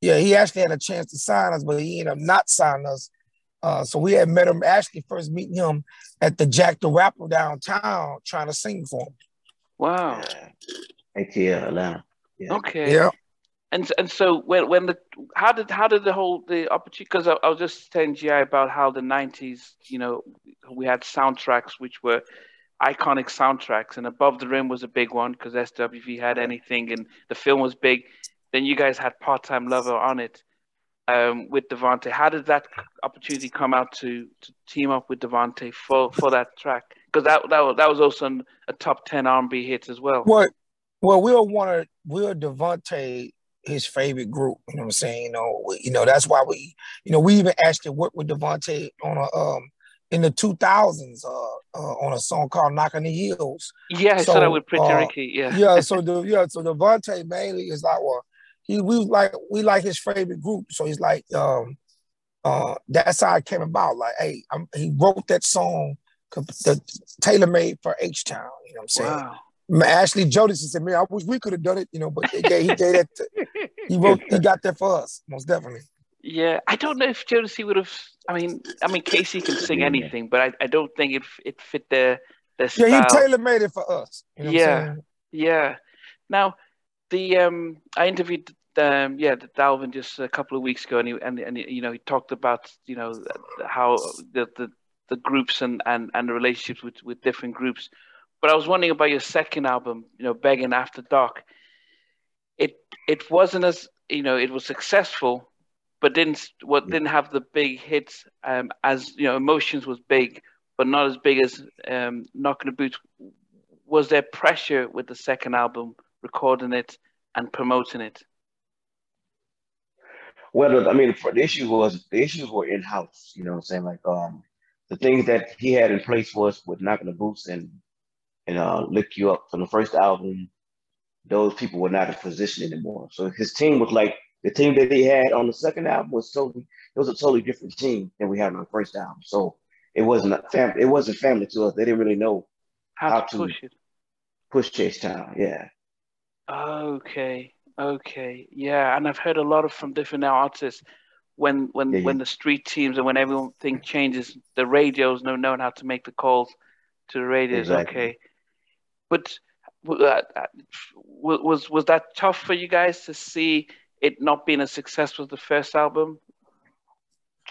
yeah, he actually had a chance to sign us, but he ended up not signing us uh, so we had met him actually first meeting him at the Jack the Rapper downtown trying to sing for him. Wow. ATL Atlanta. Yeah. Okay. Yeah. And and so when when the how did how did the whole the opportunity because I, I, was just telling GI about how the nineties you know we had soundtracks which were iconic soundtracks and above the rim was a big one because SWV had anything and the film was big. Then you guys had part time lover on it um, with Devante. How did that opportunity come out to, to team up with Devante for, for that track? Because that, that was that was also a top ten R&B hit as well. What? Well, we were one of we were Devante his favorite group. You know what I'm saying? You know, we, you know that's why we, you know, we even actually worked with Devante on a um in the 2000s uh, uh, on a song called "Knock on the Heels." Yeah, I so, that with Pretty uh, Ricky. Yeah, yeah. (laughs) So the yeah, so Devante mainly is our he we like we like his favorite group. So he's like, um, uh, that's how it came about. Like, hey, I'm, he wrote that song the tailor made for H Town. You know what I'm saying? Wow. Ashley Jodeci said, "Man, I wish we could have done it." You know, but he gave, he gave that. To, he wrote. He got that for us, most definitely. Yeah, I don't know if Jodeci would have. I mean, I mean, K-Ci can sing anything, but I, I don't think it it fit their their style. Yeah, he tailor made it for us. You know yeah, yeah. Now, the um, I interviewed um, yeah Dalvin just a couple of weeks ago, and he and, and you know he talked about you know how the the, the groups and, and and the relationships with with different groups. But I was wondering about your second album, you know, Begging After Dark. It it wasn't as you know it was successful, but didn't what didn't have the big hits um, as you know emotions was big, but not as big as um, Knocking the Boots. Was there pressure with the second album? recording it and promoting it? Well, I mean, the issue was the issues were in house. You know what I'm saying? Like um, the things that he had in place for us with knocking the boots and and uh, lick you up from the first album. Those people were not in position anymore. So his team was like the team that he had on the second album was totally it was a totally different team than we had on the first album. So it wasn't a fam- it wasn't family to us. They didn't really know how, how to push it. Push H Town, yeah. Okay, okay, yeah, and I've heard a lot of from different artists when when yeah, when the street teams and when everything changes, the radios know knowing how to make the calls to the radios. Exactly. Okay, but uh, was was that tough for you guys to see it not being as successful as the first album?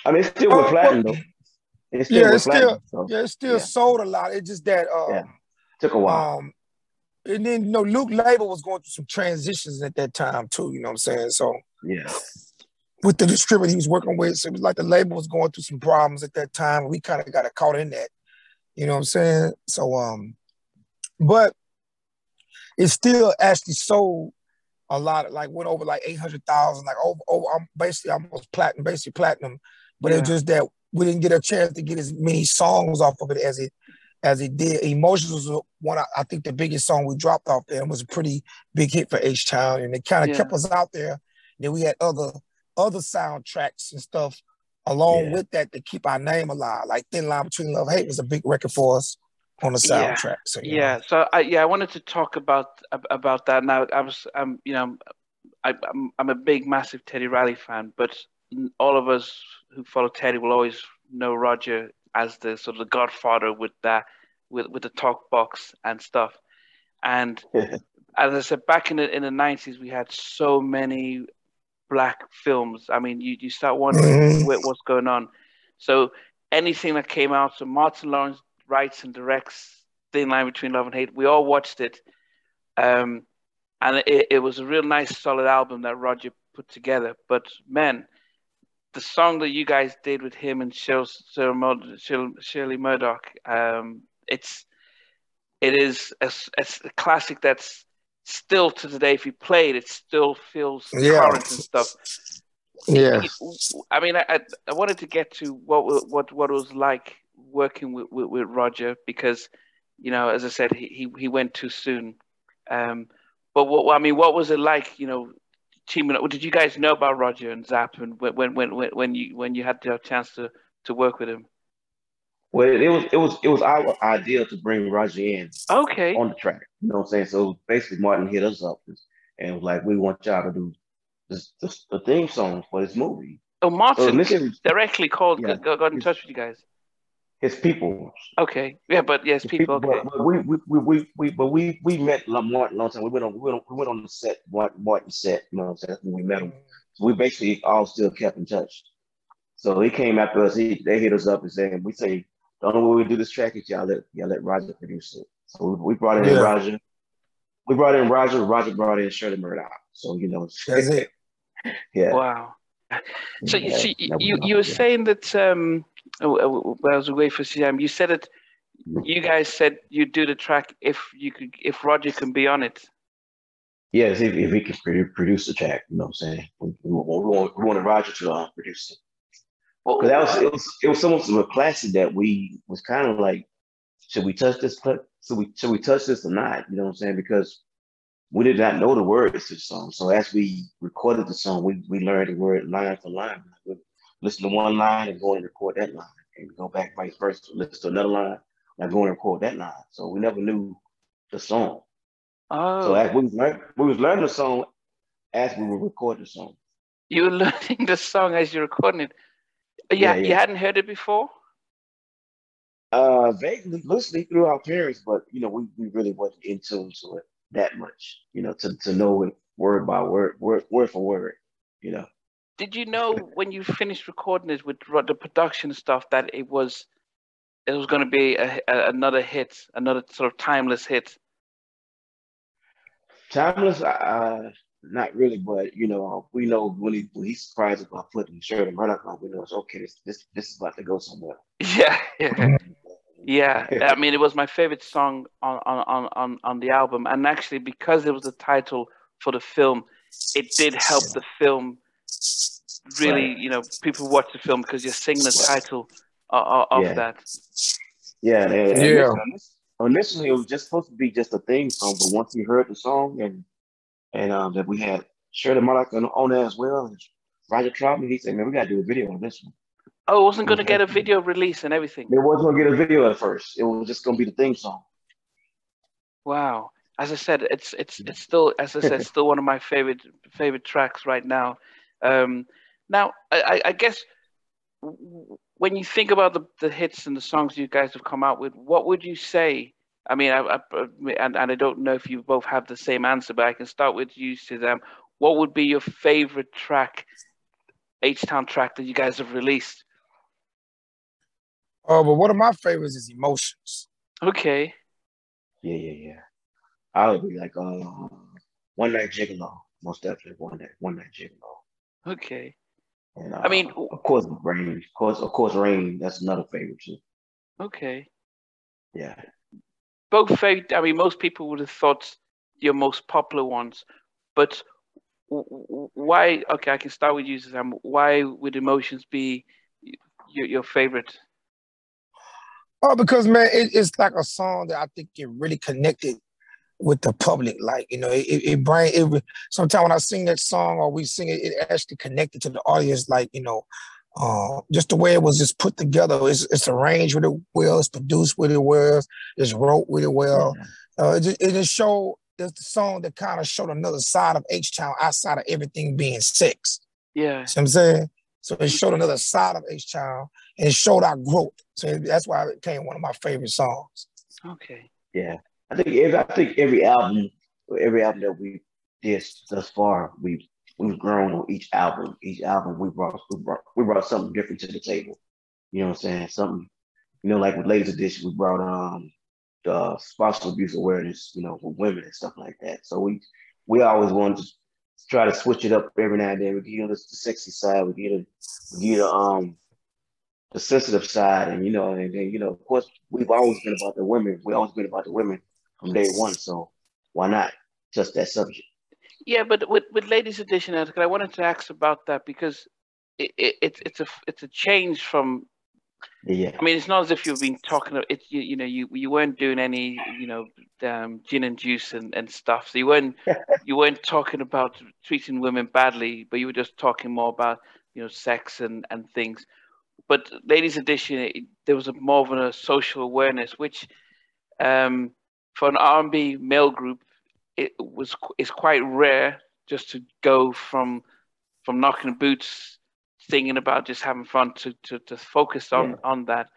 I mean, it still was platinum though. It still yeah, it's still so, yeah, it still yeah. sold a lot. It just that uh, yeah. took a while. Um, and then you know, Luke Label was going through some transitions at that time too. You know what I'm saying? So yeah, with the distributor he was working with, so it was like the label was going through some problems at that time. We kind of got caught in that. You know what I'm saying? So um, but it still actually sold a lot, Of, like went over like eight hundred thousand, like over, over. I'm basically almost platinum, basically platinum. But yeah. it's just that we didn't get a chance to get as many songs off of it as it as it did. Emotions was one, I think, the biggest song we dropped off there, and was a pretty big hit for H Town, and it kind of yeah. kept us out there. Then we had other other soundtracks and stuff along yeah. with that to keep our name alive. Like Thin Line Between Love Hate was a big record for us on the soundtrack. Yeah. So yeah, know. so I, yeah, I wanted to talk about about that. Now I was, I'm, you know, I, I'm I'm a big, massive Teddy Riley fan, but all of us who follow Teddy will always know Roger as the sort of the godfather with that, with with the talk box and stuff. And (laughs) as I said, back in the in the nineties, we had so many black films. I mean, you you start wondering mm-hmm. what's going on. So anything that came out, so Martin Lawrence writes and directs Thin Line Between Love and Hate. We all watched it. Um, and it, it was a real nice, solid album that Roger put together. But man, the song that you guys did with him and Shirley Murdock, um, it's it is a, a, classic that's still to today. If you play it, it still feels yeah. current and stuff. Yeah. I mean, I, I wanted to get to what what what it was like working with, with, with, Roger because, you know, as I said, he, he, he went too soon. Um, but what I mean, what was it like, you know, teaming up? Did you guys know about Roger and Zapp and when when when when you when you had the chance to to work with him? Well, it was it was it was our idea to bring Roger in. Okay. On the track, you know what I'm saying? So basically, Martin hit us up and was like, "We want y'all to do this, this the theme song for this movie." Oh, Martin so directly called, yeah, got, got in touch with you guys. It's people. Okay. Yeah, but yes, people. people okay. But we, we, we, we, we, but we, we met Martin a long time. We went on, we went on, we went on the set, Martin, Martin set. You know what I'm saying? That's when we met him. So we basically all still kept in touch. So he came after us. He, they hit us up and said, "We say the only way we do this track is y'all let y'all let Roger produce it." So we, we brought in yeah. Roger. We brought in Roger. Roger brought in Shirley Murdock. So you know, that's it. Yeah. Wow. So yeah, you see, you, you were saying that um, Oh, uh, when I was away for CM, you said it. You guys said you'd do the track if you could, if Roger can be on it. Yes, if, if he could produce the track, you know what I'm saying. We, we, we, we wanted Roger to uh, produce it. Well, that was it was it was almost a classic that we was kind of like, should we touch this? Should we should we touch this or not? You know what I'm saying? Because we did not know the words to the song. So as we recorded the song, we we learned the word line for line listen to one line and go and record that line, and go back vice versa, listen to another line, and go and record that line. So we never knew the song. Oh. So as we was, we was learning the song as we were recording the song. You were (laughs) learning the song as you're recording it. Yeah, yeah, yeah. you hadn't heard it before. Uh, vaguely listening through our parents, but you know, we, we really wasn't in tune to it that much. You know, to to know it word by word, word word for word. You know did you know when you finished recording it with the production stuff that it was it was going to be a, a, another hit, another sort of timeless hit? Timeless, uh, not really, but you know, we know when he when he's surprised about putting the Shirley Murdock on, we know it's okay. This, this this is about to go somewhere. Yeah, (laughs) yeah, yeah. I mean, it was my favorite song on on on on the album, and actually because it was the title for the film, it did help the film really, right. you know, people watch the film because you're singing the title of, of yeah. that. Yeah, and, yeah. initially, it was just supposed to be just a theme song, but once we heard the song and and um, that we had Shirley Murdock on, on there as well, and Roger Troutman, he said, "Man, we got to do a video on this one." Oh, it wasn't going to get a video release and everything. It wasn't going to get a video at first. It was just going to be the theme song. Wow. As I said, it's it's it's still as I said, (laughs) still one of my favorite favorite tracks right now. Um, now, I, I guess when you think about the, the hits and the songs you guys have come out with, what would you say I mean, I, I, and, and I don't know if you both have the same answer, but I can start with you, Shazam. What would be your favorite track, H Town track that you guys have released? Oh, but one of my favorites is Emotions. Okay. Yeah, yeah, yeah. I would be like, uh, One Night Gigolo. Most definitely One Night, One Night Gigolo. Okay. And, uh, I mean, of course, Rain. Of course, of course, Rain. That's another favorite too. Okay. Yeah. Both favorite. I mean, most people would have thought your most popular ones, but why? Okay, I can start with you, Sam. Why would Emotions be your, your favorite? Oh, because man, it, it's like a song that I think it really connected with the public. Like, you know, it, it bring it sometimes when I sing that song or we sing it, it actually connected to the audience, like, you know, uh, just the way it was just put together. It's, it's arranged with it well, it's produced with it well, it's wrote with it well. Uh, it, just, it just showed it's the song that kind of showed another side of H Town outside of everything being sex. Yeah. See what I'm saying? So it showed another side of H Town and it showed our growth. So that's why it became one of my favorite songs. Okay. Yeah. I think every I think every album, every album that we did thus far, we we've grown on each album. Each album we brought we brought we brought something different to the table. You know what I'm saying? Something, you know, like with Ladies Edition, we brought um the spousal abuse awareness, you know, for women and stuff like that. So we we always wanted to try to switch it up every now and then. We get know, the, the sexy side, we get a we get a um the sensitive side, and you know, and then you know, of course, we've always been about the women. We always been about the women from day one. So why not just that subject? Yeah, but with with ladies edition, I wanted to ask about that because it, it, it's it's a it's a change from. Yeah. I mean, it's not as if you've been talking. It you, you know you you weren't doing any you know um, gin and juice and, and stuff. So you weren't (laughs) you weren't talking about treating women badly, but you were just talking more about you know sex and and things. But ladies edition, it, there was a more of a social awareness, which um, for an R&B male group, it was it's quite rare just to go from from knocking boots, thinking about just having fun to to, to focus on yeah. on that.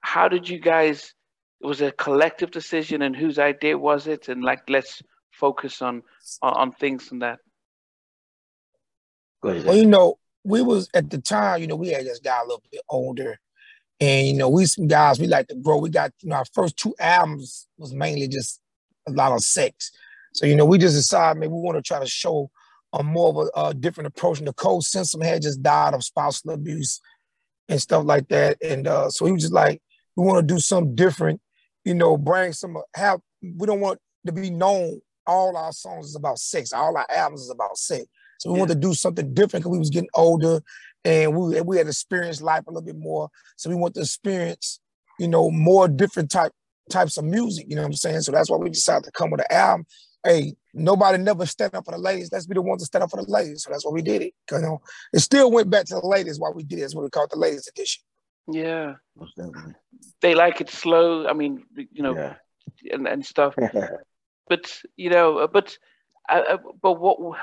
How did you guys? It was a collective decision, and whose idea was it? And like, let's focus on on, on things and that. Well, you know, we was at the time, you know, we had just got a little bit older, and you know, we some guys we like to grow. We got you know our first two albums was mainly just a lot of sex. So you know, we just decided maybe we want to try to show a more of a, a different approach. And Nicole Simpson had just died of spousal abuse and stuff like that, and uh, so he was just like, we want to do something different. You know, bring some have. We don't want to be known. All our songs is about sex. All our albums is about sex. So we yeah. wanted to do something different because we was getting older and we we had experienced life a little bit more. So we want to experience, you know, more different type types of music. You know what I'm saying? So that's why we decided to come with an album. Hey, nobody never stand up for the ladies. Let's be the ones to stand up for the ladies. So that's why we did it. You know, it still went back to the ladies why we did it. That's what we call it the ladies edition. Yeah. They like it slow. I mean, you know, yeah. and, and stuff. (laughs) but you know, but uh, but what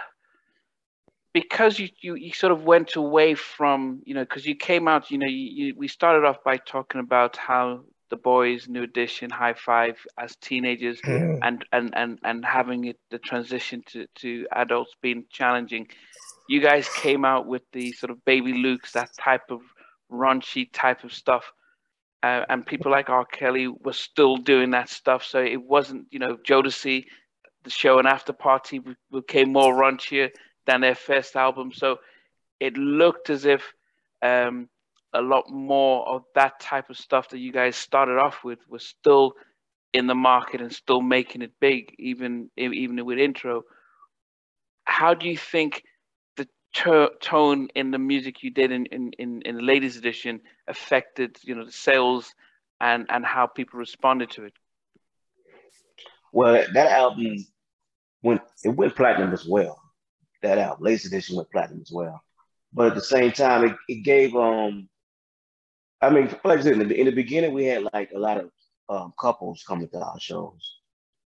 because you, you you sort of went away from you know because you came out you know you, you, we started off by talking about how the boys new edition Hi-Five as teenagers mm. and, and and and having it the transition to to adults being challenging you guys came out with the sort of baby lukes that type of raunchy type of stuff uh, and people like R. Kelly were still doing that stuff so it wasn't you know Jodeci the show and after party became more raunchier than their first album. So it looked as if um, a lot more of that type of stuff that you guys started off with was still in the market and still making it big, even even with intro. How do you think the ter- tone in the music you did in, in, in, in the ladies edition affected, you know, the sales and, and how people responded to it? Well, that album went it went platinum as well that out. Ladies edition went platinum as well. But at the same time, it, it gave um I mean, like I said, in the, in the beginning, we had like a lot of um, couples coming to our shows.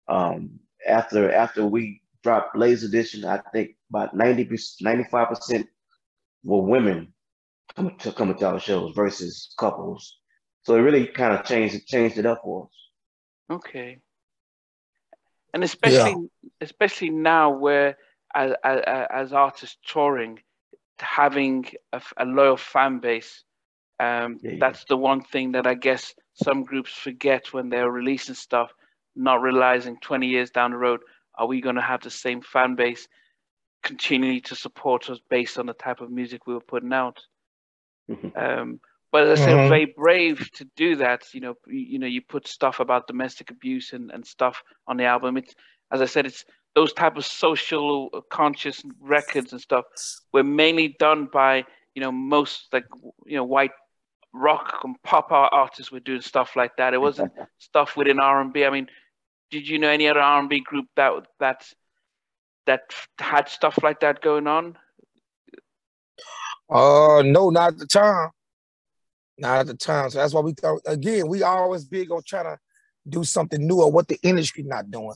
Um, after after we dropped Ladies Edition, I think about 90 95 percent were women coming to coming to our shows versus couples. So it really kind of changed changed it up for us. Okay. And especially yeah. especially now where as, as, as artists touring, having a, a loyal fan base, um, yeah, that's the one thing that I guess some groups forget when they're releasing stuff, not realizing 20 years down the road, are we going to have the same fan base continually to support us based on the type of music we were putting out? Mm-hmm. Um, but as I said, mm-hmm. very brave to do that. You know, you, you, know, you put stuff about domestic abuse and, and stuff on the album. It's as I said, it's those type of social conscious records and stuff were mainly done by you know most like you know white rock and pop art artists were doing stuff like that. It wasn't (laughs) stuff within R and B. I mean, did you know any other R and B group that that that had stuff like that going on? Uh, no, not at the time. Not at the time. So that's why we thought again, we always big on trying to do something new or what the industry not doing.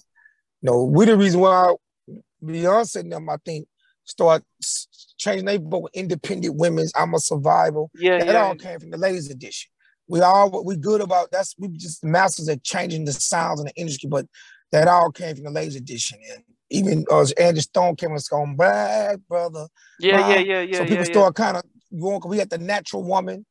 Know, we the reason why Beyonce and them, I think, start changing their book independent women's I'm a survival. Yeah. That yeah. all came from the ladies edition. We all we good about that's we just masters at changing the sounds in the industry, but that all came from the ladies edition. And even uh, Angie Stone came and going back, brother. Yeah, yeah, yeah, yeah. So people yeah, start kind of going. We had the natural woman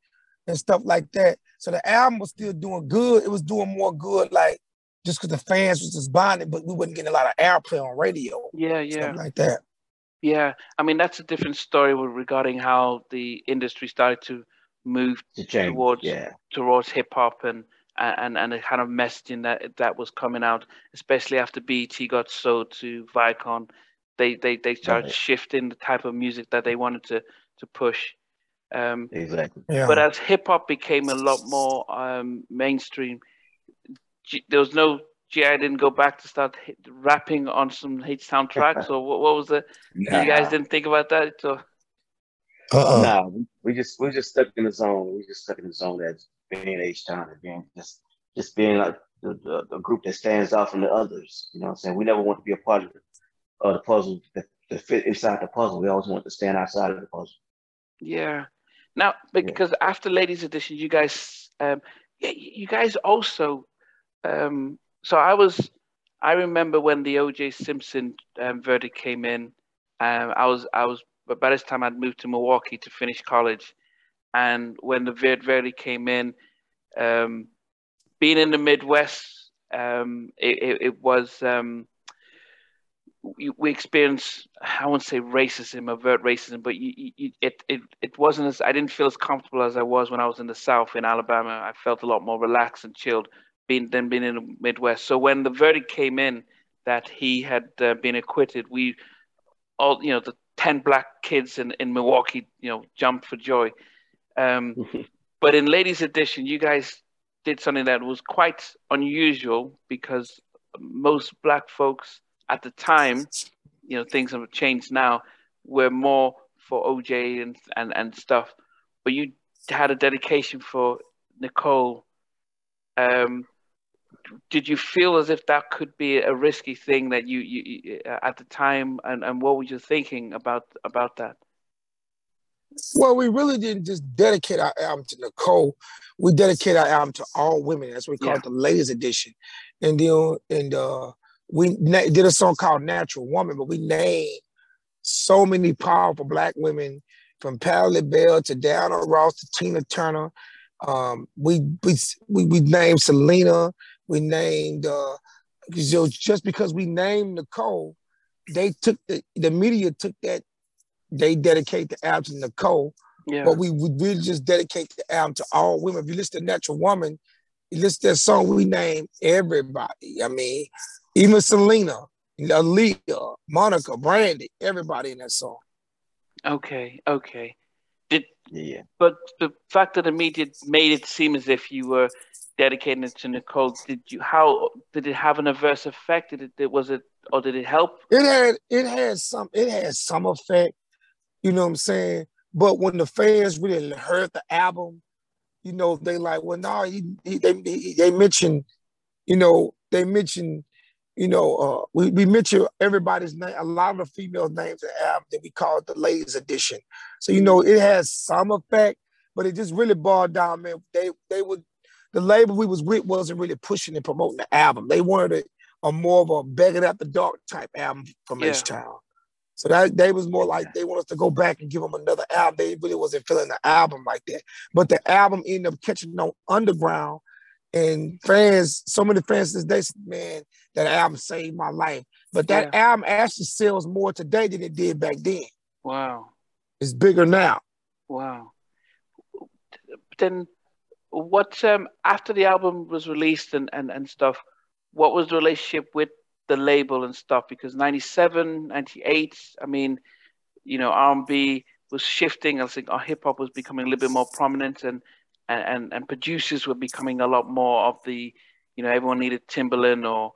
and stuff like that. So the album was still doing good. It was doing more good, like just because the fans was just buying it, but we wasn't getting a lot of airplay on radio. Yeah, yeah, like that. Yeah, I mean that's a different story regarding how the industry started to move to towards yeah. towards hip hop and and and the kind of messaging that that was coming out, especially after BET got sold to Viacom. They they they started right. shifting the type of music that they wanted to to push. Um, exactly. Yeah. But as hip hop became a lot more um, mainstream, there was no GI didn't go back to start hit, rapping on some hit soundtracks, or what, what was it? Nah. You guys didn't think about that? so. Uh-uh. Nah, we, we just we just stuck in the zone. We just stuck in the zone as being H Town and being just just being like the, the, the, group that stands out from the others. You know what I'm saying? We never want to be a part of the, uh, the puzzle that, that fit inside the puzzle. We always want to stand outside of the puzzle. Yeah. Now, because yeah. after Ladies Edition, you guys, um, yeah, you guys also um, so I was, I remember when the O.J. Simpson um, verdict came in. Um, I was, I was, but by this time I'd moved to Milwaukee to finish college, and when the verdict came in, um, being in the Midwest, um, it, it, it, was. Um, we experienced, I won't say racism, overt racism, but you, you, it, it, it wasn't as, I didn't feel as comfortable as I was when I was in the South in Alabama. I felt a lot more relaxed and chilled been then been in the Midwest. So when the verdict came in that he had uh, been acquitted, we all you know the ten black kids in, in Milwaukee you know jumped for joy. Um, (laughs) but in Ladies Edition, you guys did something that was quite unusual because most black folks at the time, you know, things have changed now, were more for OJ and and, and stuff. But you had a dedication for Nicole um, did you feel as if that could be a risky thing that you, you at the time? And, and what were you thinking about about that? Well we really didn't just dedicate our album to nicole. We dedicate our album to all women. That's what we call yeah. it the ladies edition. And then and uh we na- did a song called natural woman but we named so many powerful black women from Patti LaBelle to Diana Ross to Tina Turner. Um, we, we we we named Selena, we named uh just because we named Nicole, they took the the media took that they dedicate the album to Nicole. Yeah. But we would really just dedicate the album to all women. If you listen to Natural Woman, you listen to that song, we name everybody. I mean, even Selena, Aaliyah, Monica, Brandy, everybody in that song. Okay, okay. Did yeah. But the fact that the media made it seem as if you were dedicating it to Nicole, did you how did it have an adverse effect? Did it was it or did it help? It had it had some it had some effect, you know what I'm saying? But when the fans really heard the album, you know, they like, well, no, he, he, they he, they mentioned, you know, they mentioned, you know, uh, we, we mentioned everybody's name, a lot of the female names in the album that we call it the ladies edition. So, you know, it has some effect, but it just really boiled down, man. They they would the label we was with wasn't really pushing and promoting the album. They wanted a, a more of a begging at the dark type album from yeah. H Town. So that they was more like they want us to go back and give them another album. They really wasn't feeling the album like that. But the album ended up catching on underground, and fans, so many fans they said, man, that album saved my life. But that yeah. album actually sells more today than it did back then. Wow, it's bigger now. Wow. Then, what um after the album was released and and and stuff, what was the relationship with the label and stuff? Because 97 98 i mean you know r&b was shifting. I think our hip hop was becoming a little bit more prominent and and and producers were becoming a lot more of the you know everyone needed timbaland or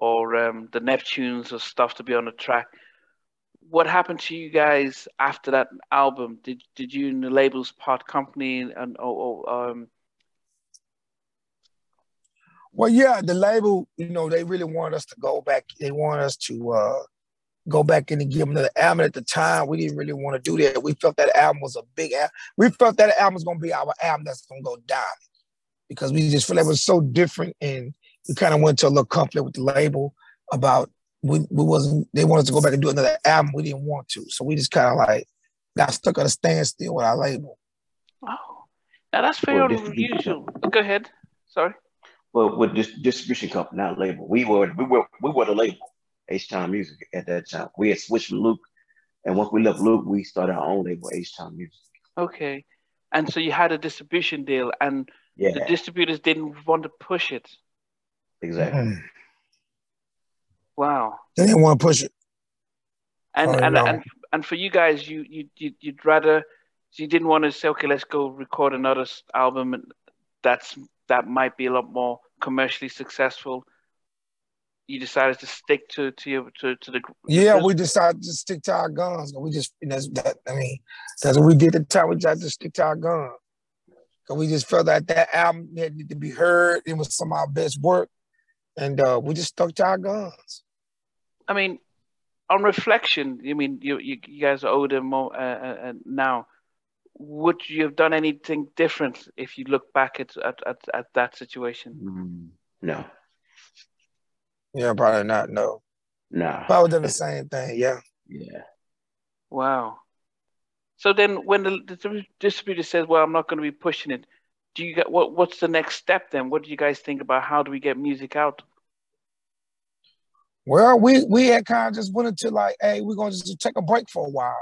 or um, the neptunes or stuff to be on the track. What happened to you guys after that album? Did did you and the labels part company and or, or um, well, yeah, the label, you know, they really wanted us to go back. They wanted us to uh, go back in and give them the album. At the time, we didn't really want to do that. We felt that album was a big album. We felt that album was going to be our album that's going to go down because we just felt like it was so different. And we kind of went to a little conflict with the label about we, we wasn't, they wanted to go back and do another album. We didn't want to. So we just kind of like got stuck at a standstill with our label. Oh, now that's very unusual. Go ahead. Sorry well, with this distribution company, not label. We were we were we were the label, H Town Music at that time. We had switched from Luke, and once we left Luke, we started our own label, H Town Music. Okay, and so you had a distribution deal, and yeah. the distributors didn't want to push it. Exactly. Mm. Wow. They didn't want to push it. And and, and and for you guys, you you you'd rather you didn't want to say, okay, let's go record another album, and that's that might be a lot more commercially successful you decided to stick to to your to, to the yeah we decided to stick to our guns. We just that's that i mean that's what we did at the time. We tried to stick to our guns. Because we just felt that that album needed to be heard. It was some of our best work. And uh, we just stuck to our guns. I mean on reflection i mean you you, you guys are older more uh, uh, uh now would you have done anything different if you look back at at, at, at that situation? Mm, no. Yeah, probably not. No. No. Probably done the same thing. Yeah. Yeah. Wow. So then, when the, the distributor says, "Well, I'm not going to be pushing it," do you get what? What's the next step then? What do you guys think about how do we get music out? Well, we we had kind of just went into like, hey, we're gonna just take a break for a while.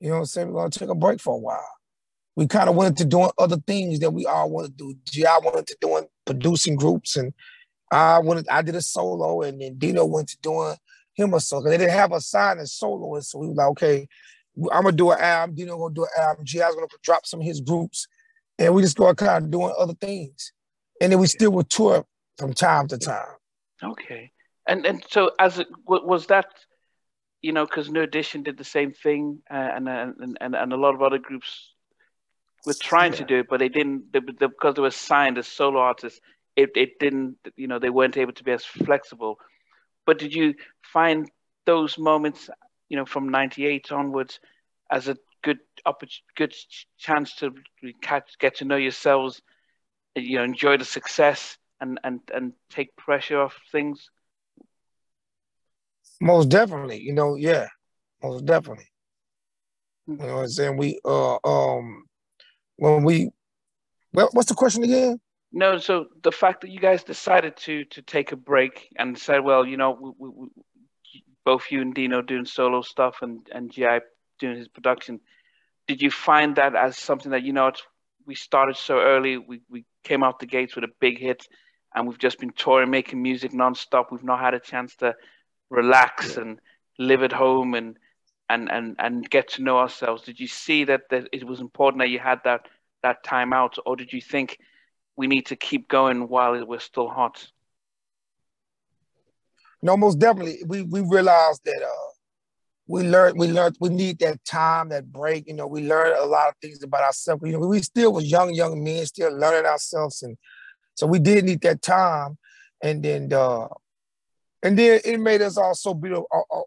You know what I'm saying? We're gonna take a break for a while we kind of went into doing other things that we all want to do. Gi went into doing producing groups, and I wanted I did a solo, and then Dino went to doing him a solo. They didn't have a sign as solo, so we were like, okay, I'm gonna do an album. Dino gonna do an album. Gi's gonna drop some of his groups, and we just go kind of doing other things, and then we still would tour from time to time. Okay, and and so as it was that you know, because New Edition did the same thing, uh, and, and and and a lot of other groups were trying yeah. to do it, but they didn't they, they, because they were signed as solo artists. It it didn't you know they weren't able to be as flexible. But did you find those moments you know from '98 onwards as a good opportunity, good chance to catch, get to know yourselves, you know, enjoy the success and and and take pressure off things? Most definitely, you know, yeah, most definitely. You know what I'm saying? We uh um when we well, what's the question again? No, so the fact that you guys decided to to take a break and said, well, you know, we, we, we, both you and Dino doing solo stuff and and Gi doing his production, did you find that as something that you know we started so early, we we came out the gates with a big hit, and we've just been touring, making music nonstop. We've not had a chance to relax yeah. and live at home and and and and get to know ourselves. Did you see that that it was important that you had that that time out or did you think we need to keep going while it was still hot? No most definitely. We we realized that uh we learned we learned we need that time that break. You know we learned a lot of things about ourselves. You know we still was young young men still learning ourselves and so we did need that time. And then uh and then it made us also be a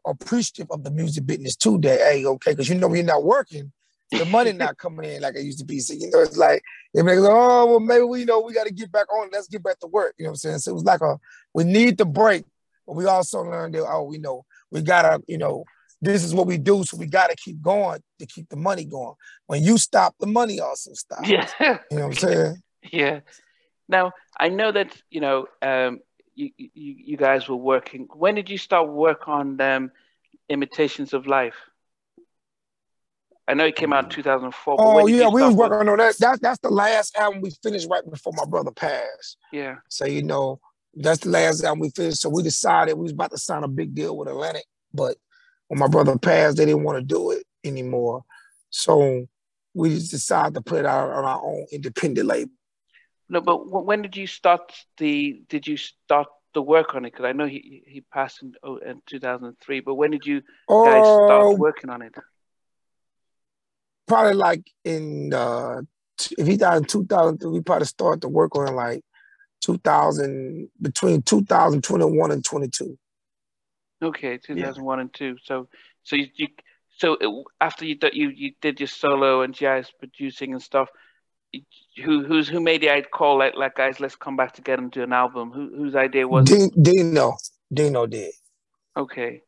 appreciative of the music business too. That hey, okay, because you know you're not working, the money not coming in like it used to be. So you know, it's like if they go, oh well, maybe we you know we got to get back on. Let's get back to work. You know what I'm saying? So it was like a we need the break, but we also learned that oh we know we gotta you know this is what we do, so we gotta keep going to keep the money going. When you stop, the money also stops. Yeah, you know what I'm saying? (laughs) yeah. Now I know that you know um, you, you you guys were working. When did you start work on um, imitations of life? I know it came out in 2004. Oh yeah, we was working on that. That that's the last album we finished right before my brother passed. Yeah. So you know, that's the last album we finished. So we decided we was about to sign a big deal with Atlantic, but when my brother passed, they didn't want to do it anymore. So we just decided to put it out on our own independent label. No, but when did you start the? Did you start the work on it? Because I know he he passed in, oh, in 2003. But when did you guys start oh. working on it? probably like in uh if he died in 2003, we probably started to work on like 2000 between 2021 and 22. Okay, 2001 yeah. and two. So so you, you so it, after you you you did your solo and jazz producing and stuff. Who who's who made the idea call like like guys let's come back together and do an album? Who whose idea was Dino Dino did. Okay.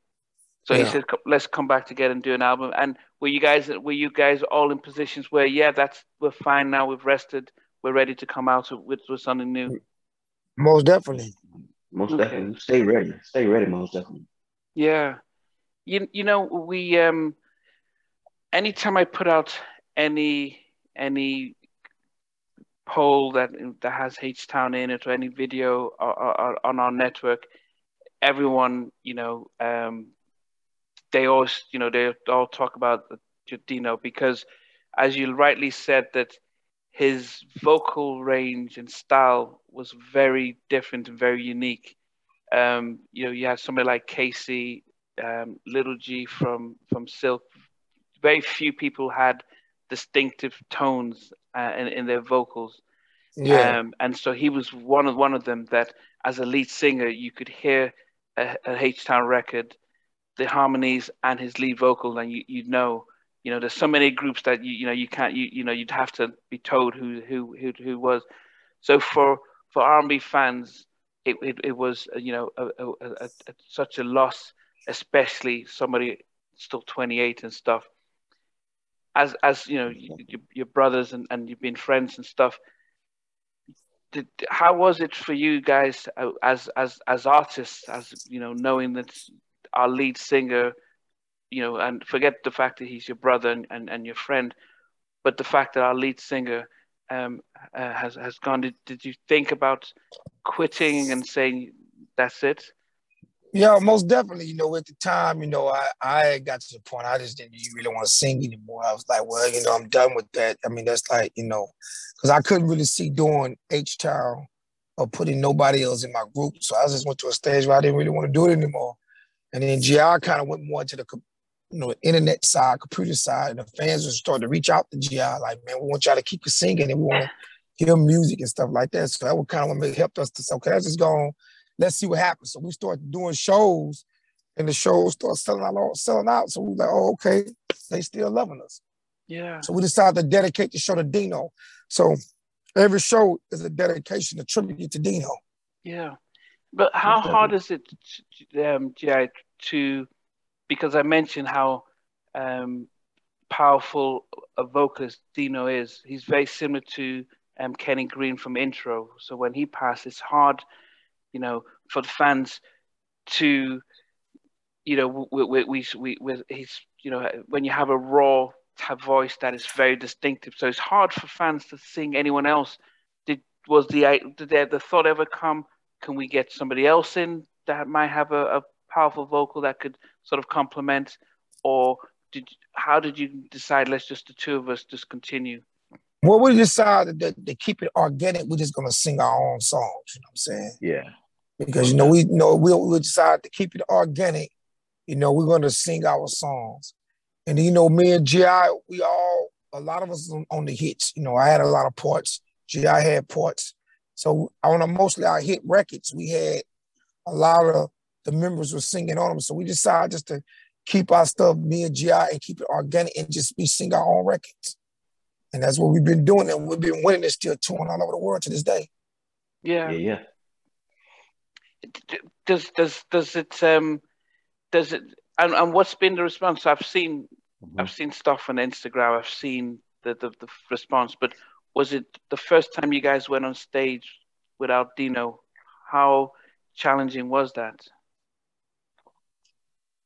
So yeah. he said, "Let's come back together and do an album." And were you guys were you guys all in positions where, yeah, that's we're fine now, we've rested, we're ready to come out with, with something new? Most definitely. Most okay. definitely. Stay ready. Stay ready. Most definitely. Yeah, you you know we um, anytime I put out any any poll that that has H Town in it or any video or, or, or on our network, everyone you know um, they always, you know, they all talk about Dino because, as you rightly said, that his vocal range and style was very different and very unique. Um, you know, you have somebody like K-Ci, um, Little G from from Silk. Very few people had distinctive tones uh, in, in their vocals. Yeah. Um, and so he was one of one of them that, as a lead singer, you could hear a, a H Town record the harmonies and his lead vocal, and you you know you know there's so many groups that you you know you can't you you know you'd have to be told who who who who was. So for for R&B fans, it it, it was you know a, a, a, such a loss, especially somebody still 28 and stuff. As as you know your, your brothers and, and you've been friends and stuff. Did, how was it for you guys uh, as as as artists as you know knowing that our lead singer, you know, and forget the fact that he's your brother and, and, and your friend, but the fact that our lead singer um, uh, has has gone. Did, did you think about quitting and saying that's it? Yeah, most definitely. You know, at the time, you know, I, I got to the point I just didn't really want to sing anymore. I was like, well, you know, I'm done with that. I mean, that's like, you know, because I couldn't really see doing H Town or putting nobody else in my group. So I just went to a stage where I didn't really want to do it anymore. And then GI kind of went more to the you know internet side, computer side, and the fans would start to reach out to GI like, man, we want y'all to keep singing and we want to (laughs) hear music and stuff like that. So that would kind of helped us to say, okay, let's just go on, let's see what happens. So we start doing shows and the shows start selling out, selling out. So we were like, oh, okay, they still loving us. Yeah. So we decided to dedicate the show to Dino. So every show is a dedication, a tribute to Dino. Yeah. But how hard is it, um, GI, to because I mentioned how um, powerful a vocalist Dino is. He's very similar to um, Kenny Green from Intro. So when he passed, it's hard, you know, for the fans to, you know, we we we, we, we he's you know when you have a raw voice that is very distinctive. So it's hard for fans to sing anyone else. Did was the did the, the thought ever come? Can we get somebody else in that might have a, a powerful vocal that could sort of complement, or did how did you decide? Let's just the two of us just continue. Well, we decided that to keep it organic, we're just gonna sing our own songs. You know what I'm saying? Yeah. Because you know we you know we we decided to keep it organic. You know we're gonna sing our songs, and you know me and GI, we all a lot of us on, on the hits. You know I had a lot of parts. GI had parts. So on a, mostly our hit records, we had a lot of the members were singing on them. So we decided just to keep our stuff, me and GI, and keep it organic and just be sing our own records. And that's what we've been doing, and we've been winning it, still touring all over the world to this day. Yeah. Yeah, yeah. Does does does it um does it and, and what's been the response? I've seen mm-hmm. I've seen stuff on Instagram. I've seen the, the the response, but was it the first time you guys went on stage without Dino? How challenging was that?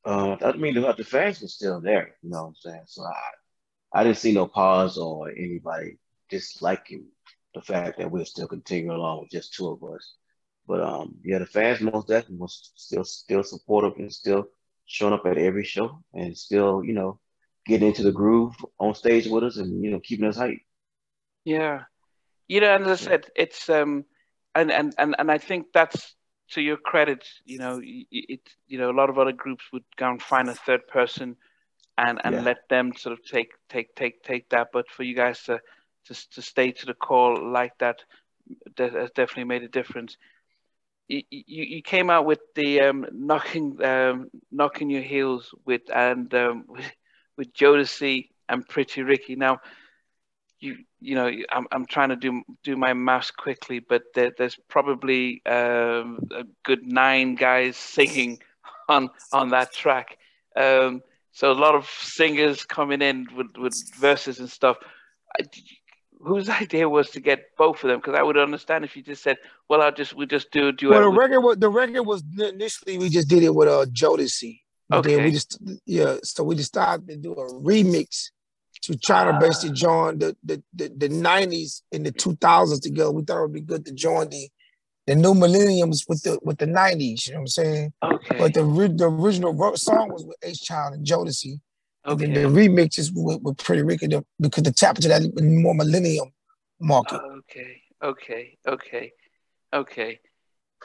Uh, I mean, the, the fans were still there. You know what I'm saying? So I, I didn't see no pause or anybody disliking the fact that we're still continuing along with just two of us. But um, yeah, the fans most definitely was still still supportive and still showing up at every show and still, you know, getting into the groove on stage with us and you know keeping us hype. Yeah, you know, and as I said, it's um, and and and and I think that's to your credit. You know, it you know a lot of other groups would go and find a third person, and and yeah. let them sort of take take take take that. But for you guys to to to stay to the call like that, that has definitely made a difference. You, you, came out with the um, knocking um, knocking your heels with and um, (laughs) with, with Jodeci and Pretty Ricky. Now, you you know I'm I'm trying to do do my maths quickly, but there, there's probably um, a good nine guys singing (laughs) on on that track. Um, so a lot of singers coming in with, with verses and stuff. Whose (laughs) idea was to get both of them? Because I would understand if you just said, "Well, I'll just we just do do." Well, the record was the record was initially we just did it with a uh Jodeci. Okay. Then we just yeah, so we decided to do a remix to try to basically join the the the, 90s and the 2000s together. We thought it would be good to join the the new millenniums with the with the 90s. You know what I'm saying? Okay. But the the original song was with H Child and Jodeci. Okay. Then the remixes were, with Pretty Ricky because the tap into that more millennium market. Okay, okay, okay, okay.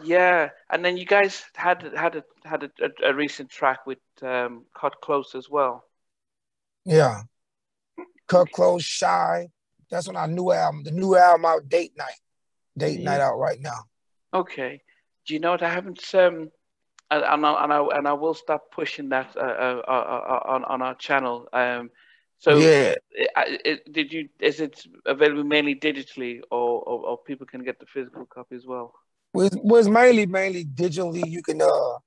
Yeah, and then you guys had had a had a, a, a recent track with um, Kut Klose as well. Yeah, Kut Klose, Shy. That's on our new album. The new album out, Date Night. Date yeah. Night out right now. Okay. Do you know what I haven't um and, and, I, and I and I will start pushing that uh, uh, uh, uh, on on our channel. Um, so yeah, it, it, did you? Is it available mainly digitally, or, or, or people can get the physical copy as well? Well, it's mainly mainly digitally. You can uh,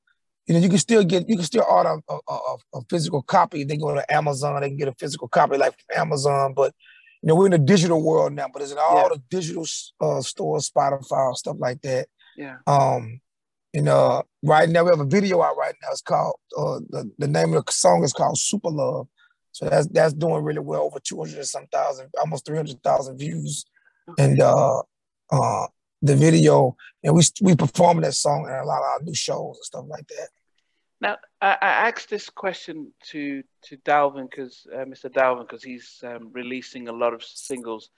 you know, you can still get you can still order a, a, a physical copy. They go to Amazon, they can get a physical copy like Amazon. But you know, we're in a digital world now. But it's in all yeah. the digital uh, stores, Spotify, stuff like that. Yeah. Um, and uh, right now we have a video out right now. It's called uh, the the name of the song is called Super Love. So that's that's doing really well, over two hundred and some thousand, almost three hundred thousand views. And uh, uh, the video, and we we performing that song in a lot of our new shows and stuff like that. Now, I, I asked this question to to Dalvin because uh, Mr. Dalvin because he's um, releasing a lot of singles,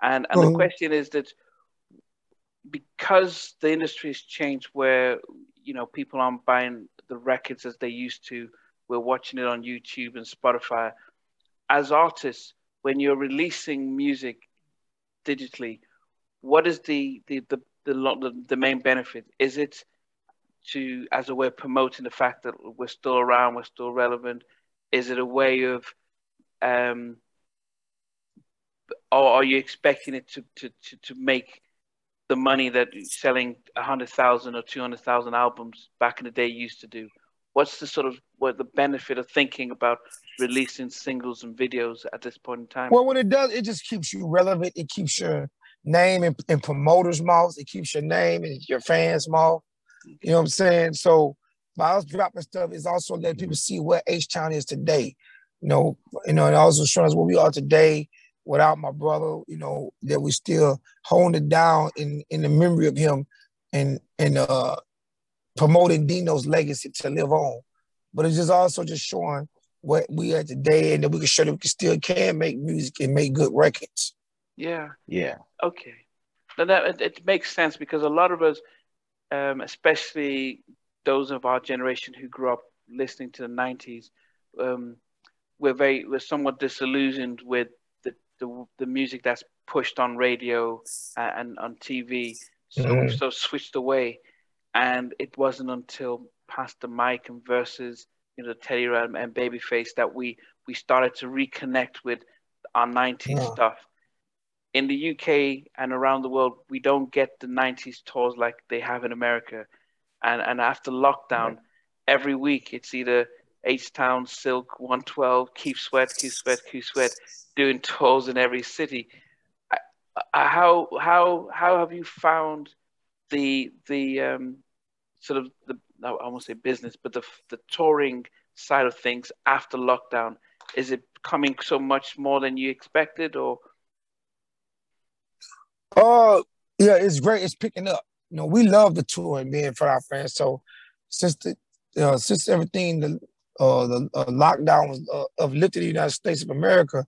and and mm-hmm. the question is that because the industry has changed where you know people aren't buying the records as they used to we're watching it on youtube and spotify. As artists when you're releasing music digitally what is the the the the, the main benefit? Is it to as a way of promoting the fact that we're still around we're still relevant? Is it a way of um or are you expecting it to to to, to make the money that selling a hundred thousand or two hundred thousand albums back in the day used to do? What's the sort of what the benefit of thinking about releasing singles and videos at this point in time? Well, when it does, it just keeps you relevant. It keeps your name in, in promoters' mouths. It keeps your name in your fans' mouth. You know what I'm saying? So by us dropping stuff, is also letting people see where H Town is today. You know, you know, and also showing us where we are today without my brother, you know, that we still hold it down in in the memory of him and and uh promoting Dino's legacy to live on. But it's just also just showing what we are today and that we can show that we can still can make music and make good records. Yeah. Yeah. Okay. Now that it, it makes sense because a lot of us, um, especially those of our generation who grew up listening to the '90s, um, we're very we're somewhat disillusioned with the the music that's pushed on radio and, on TV. So mm-hmm. we've sort of switched away, and it wasn't until Pastor Mike and Verzuz you know Teddy Riley and Babyface that we we started to reconnect with our 90s yeah. stuff. In the UK and around the world, we don't get the 90s tours like they have in America. And and after lockdown, right. every week it's either H Town, Silk, 112, Keith Sweat, Keith Sweat, Keith Sweat, doing tours in every city. how how how have you found the the um, sort of the I won't say business, but the the touring side of things after lockdown? Is it coming so much more than you expected, or? Uh, yeah, it's great. It's picking up. You know, we love the tour and being for our fans. So since the uh, since everything the uh, the uh, lockdown was uh, of lifted the United States of America,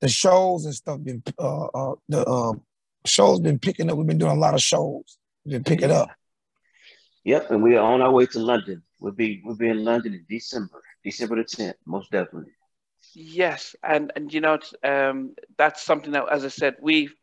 the shows and stuff been uh, uh, the uh, shows been picking up. We've been doing a lot of shows. We've been picking up. Yep, and we are on our way to London. We'll be we'll be in London in December, December the tenth, most definitely. Yes, and and you know it's um, that's something that, as I said, we've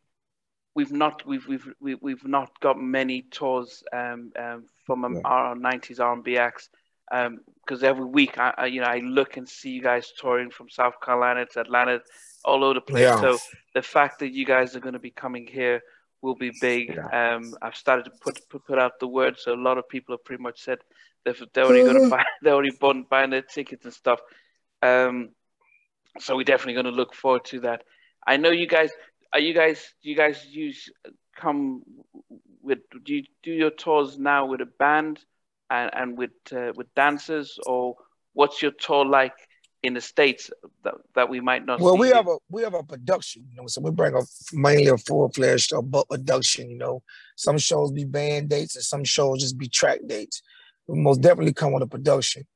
we've not we've we've we've not got many tours um, um, from yeah. our '90s R&B acts because um, every week I, I, you know I look and see you guys touring from South Carolina to Atlanta, all over the place. Yeah. So the fact that you guys are going to be coming here will be big. Yeah. Um, I've started to put, put put out the word, so a lot of people have pretty much said they're, they're already going to buy, (laughs) they're already bought, buying their tickets and stuff. Um, so we're definitely going to look forward to that. I know you guys. Are you guys? Do you guys use come with? Do you do your tours now with a band and and with uh, with dancers, or what's your tour like? in the states that, that we might not. Well, we have a we have a production, you know, so we bring a mainly a full fledged production. You know, some shows be band dates and some shows just be track dates. We most definitely come with a production.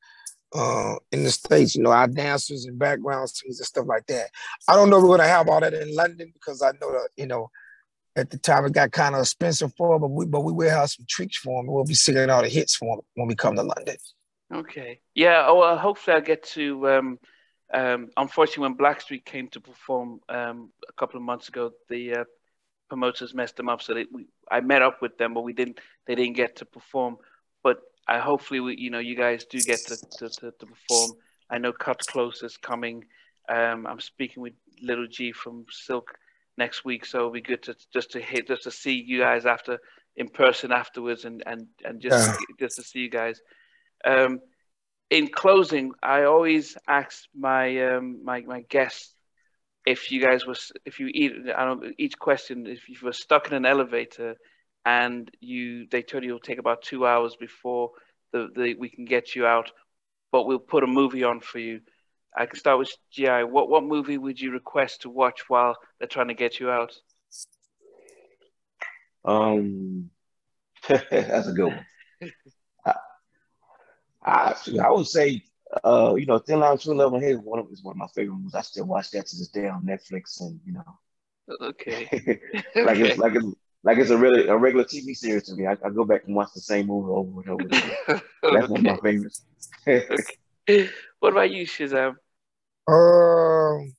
Uh, in the states, you know, our dancers and background and stuff like that. I don't know if we're gonna have all that in London because I know that you know at the time it got kind of expensive for them, but we but we will have some tricks for them. We'll be singing all the hits for them when we come to London. Okay. Yeah. Oh, well, hopefully I get to. Um, um, unfortunately, when Blackstreet came to perform um, a couple of months ago, the uh, promoters messed them up. So they, we, I met up with them, but we didn't. They didn't get to perform. But I hopefully, we, you know, you guys do get to to, to, to perform. I know Kut Klose is coming. Um, I'm speaking with Little G from Silk next week, so it'll be good to just to hit just to see you guys after in person afterwards, and and and just yeah. just to see you guys. Um, in closing, I always ask my um, my my guests if you guys was if you eat I don't each question if you were stuck in an elevator and you they told you it'll take about two hours before the, the we can get you out, but we'll put a movie on for you. I can start with GI. What what movie would you request to watch while they're trying to get you out? Um, (laughs) that's a good one. I I would say, uh, you know, Thin Line True Love and Hate one of is one of my favorite movies. I still watch that to this day on Netflix, and you know, okay, (laughs) like okay. it's like it's like it's a really a regular TV series to me. I, I go back and watch the same movie over and over. Again. (laughs) That's okay. one of my favorites. okay. What about you, Shazam? Um,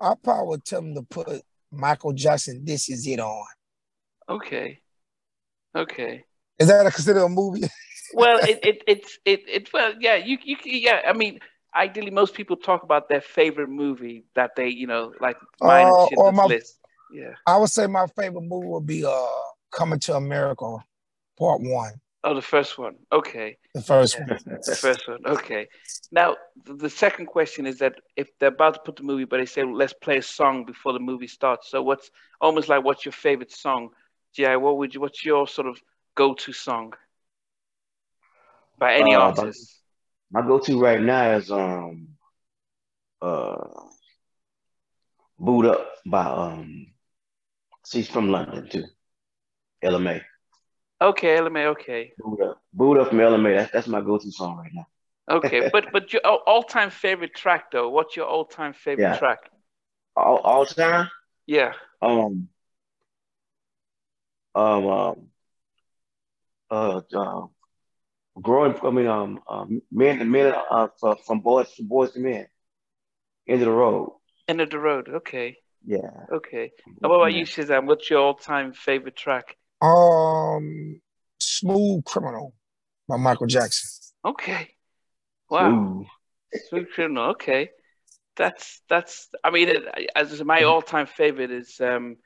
I probably would tell him to put Michael Jackson. This is it on. Okay. Okay. Is that considered a movie? well, (laughs) it, it it's it it well yeah you you yeah I mean ideally most people talk about their favorite movie that they you know like mine uh, or my, list. Yeah. I would say my favorite movie would be uh Coming to America, Part One. Oh, the first one. Okay. The first yeah, one. the first one. Okay. Now the second question is that if they're about to put the movie, but they say let's play a song before the movie starts. So what's almost like what's your favorite song? Yeah. What would you? What's your sort of go-to song by any uh, artist? My, my, go-to right now is um uh Boo'd Up by um she's from London too. Ella Mai. Okay, Ella Mai. Okay. Up. Boo'd Up from Ella Mai. That's that's my go-to song right now. okay, but but your all-time favorite track though, what's your all-time favorite yeah. track? All all time? Yeah. Um um, um uh, uh, growing. I mean, um, um men and men uh, from boys from boys to men. End of the road. End of the road. Okay. Yeah. Okay. What about you, Shazam? What's your all-time favorite track? Um, Smooth Criminal. by Michael Jackson. Okay. Wow. Smooth Criminal. Okay. That's that's. I mean, as my mm-hmm. all-time favorite is um,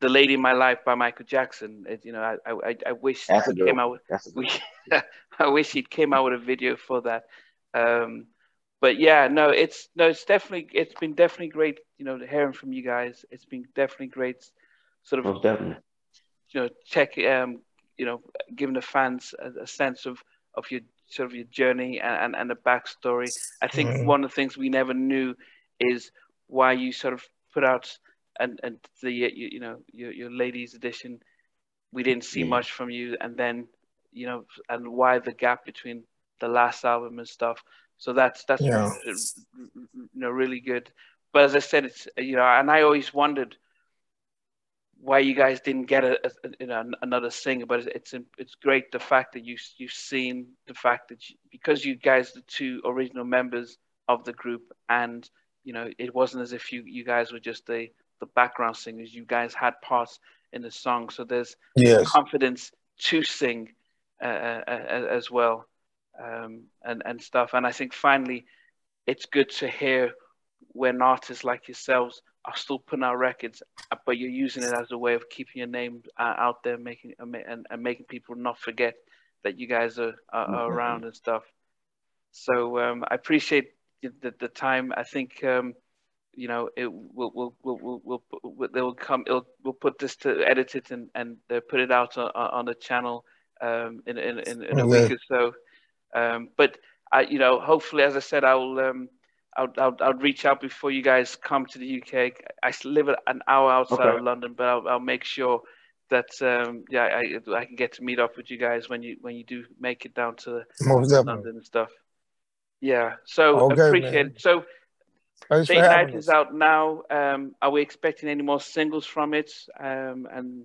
"The Lady in My Life" by Michael Jackson. It, you know, I I, I wish that's he came out. With, we, (laughs) I wish he came out with a video for that. Um, but yeah, no, it's no, it's definitely it's been definitely great. You know, hearing from you guys, it's been definitely great. Sort of, Most definitely. You know, check um, you know, giving the fans a, a sense of of your sort of your journey and, and, and the backstory. I think mm. one of the things we never knew is why you sort of put out and and the you, you know your your ladies edition. We didn't see much from you, and then you know, and why the gap between the last album and stuff. So that's that's yeah. you know really good. But as I said, it's you know, and I always wondered why you guys didn't get a, a you know another singer, but it's it's great the fact that you you've seen the fact that you, because you guys the two original members of the group, and you know it wasn't as if you you guys were just the the background singers. You guys had parts in the song, so there's yes. confidence to sing uh, uh, uh, as well, um, and and stuff. And I think finally, it's good to hear when artists like yourselves are still putting out records, uh, but you're using it as a way of keeping your name uh, out there, making uh, and, and making people not forget that you guys are, are, mm-hmm. around and stuff. So um, I appreciate the, the time. I think um, you know it will will will will will will they will come. It'll, we'll put this to edit it and and put it out on, on the channel um, in in in, in a week or so. Um, but I you know hopefully as I said I will I'll, I'll, reach out before you guys come to the UK. I live an hour outside okay. of London, but I'll, I'll make sure that um, yeah, I, I can get to meet up with you guys when you when you do make it down to London and stuff. Yeah, so okay, appreciate man. it. So Thanks Date Night is out now. Um, are we expecting any more singles from it? Um, and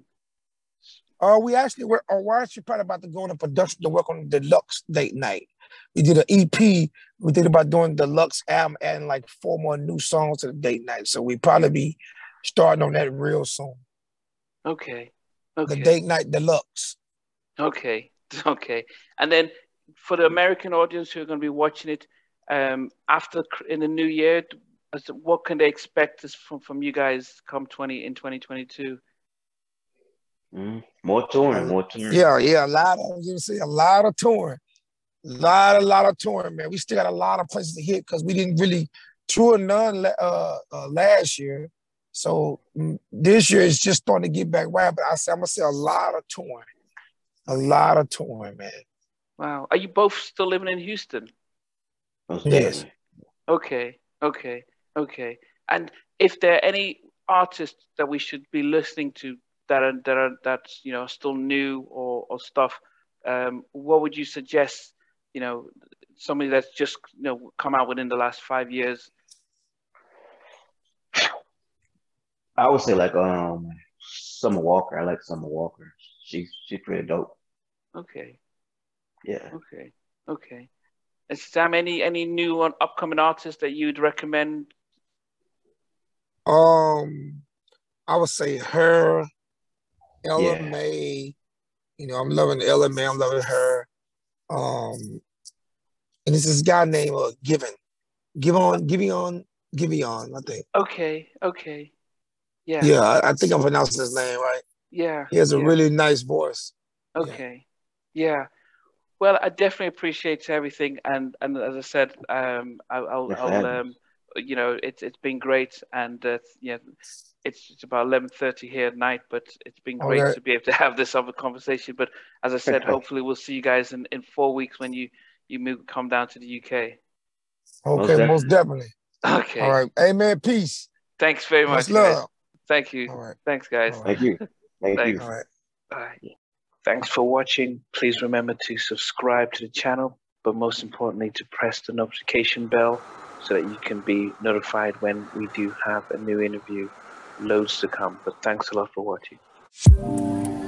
uh, we actually were, or we're actually probably about to go into production to work on the deluxe date night. We did an EP. We did about doing deluxe album, adding like four more new songs to the date night. So we probably be starting on that real soon. Okay. Okay. The date night deluxe. Okay. (laughs) Okay. And then for the American audience who are going to be watching it um, after in the new year, what can they expect from from you guys come twenty in twenty twenty two? Mm, more touring, more touring. Yeah, yeah, a lot of you see a lot of touring. A lot, a lot of touring, man. We still got a lot of places to hit because we didn't really tour none uh, uh, last year. So mm, this year is just starting to get back right. But I say I'm gonna say a lot of touring, a lot of touring, man. Wow. Are you both still living in Houston? Yes. Okay. Okay. Okay. And if there are any artists that we should be listening to that are that are that's you know still new or or stuff, um, what would you suggest you know, somebody that's just you know come out within the last five years? I would say like um Summer Walker. I like Summer Walker. She's she's pretty dope. Okay. Yeah. Okay. Okay. Is Sam any any new on upcoming artists that you'd recommend? Um, I would say her, Ella yeah. Mai. You know, I'm loving Ella Mai. I'm loving her. Um, and it's this guy named uh, Given, Giveon, Giveon, Giveon, I think. Okay, okay, yeah, yeah. I, I, think I'm pronouncing his name right. Yeah, he has a yeah. really nice voice. Okay, yeah. yeah. Well, I definitely appreciate everything, and and as I said, um, I'll, I'll, I'll um, you know, it's it's been great, and uh, yeah, it's, it's about 11.30 here at night, but it's been oh, great okay. to be able to (laughs) have this other conversation. But as I said, (laughs) hopefully we'll see you guys in, in four weeks when you, you move, come down to the UK. Okay, most, most definitely. Okay. All right. Amen. Peace. Thanks very much. Love. Thank you. All right. Thanks, guys. Right. Thank you. Thank Thanks. you. All right. Bye. Thanks for watching. Please remember to subscribe to the channel, but most importantly, to press the notification bell so that you can be notified when we do have a new interview loads to come. But thanks a lot for watching.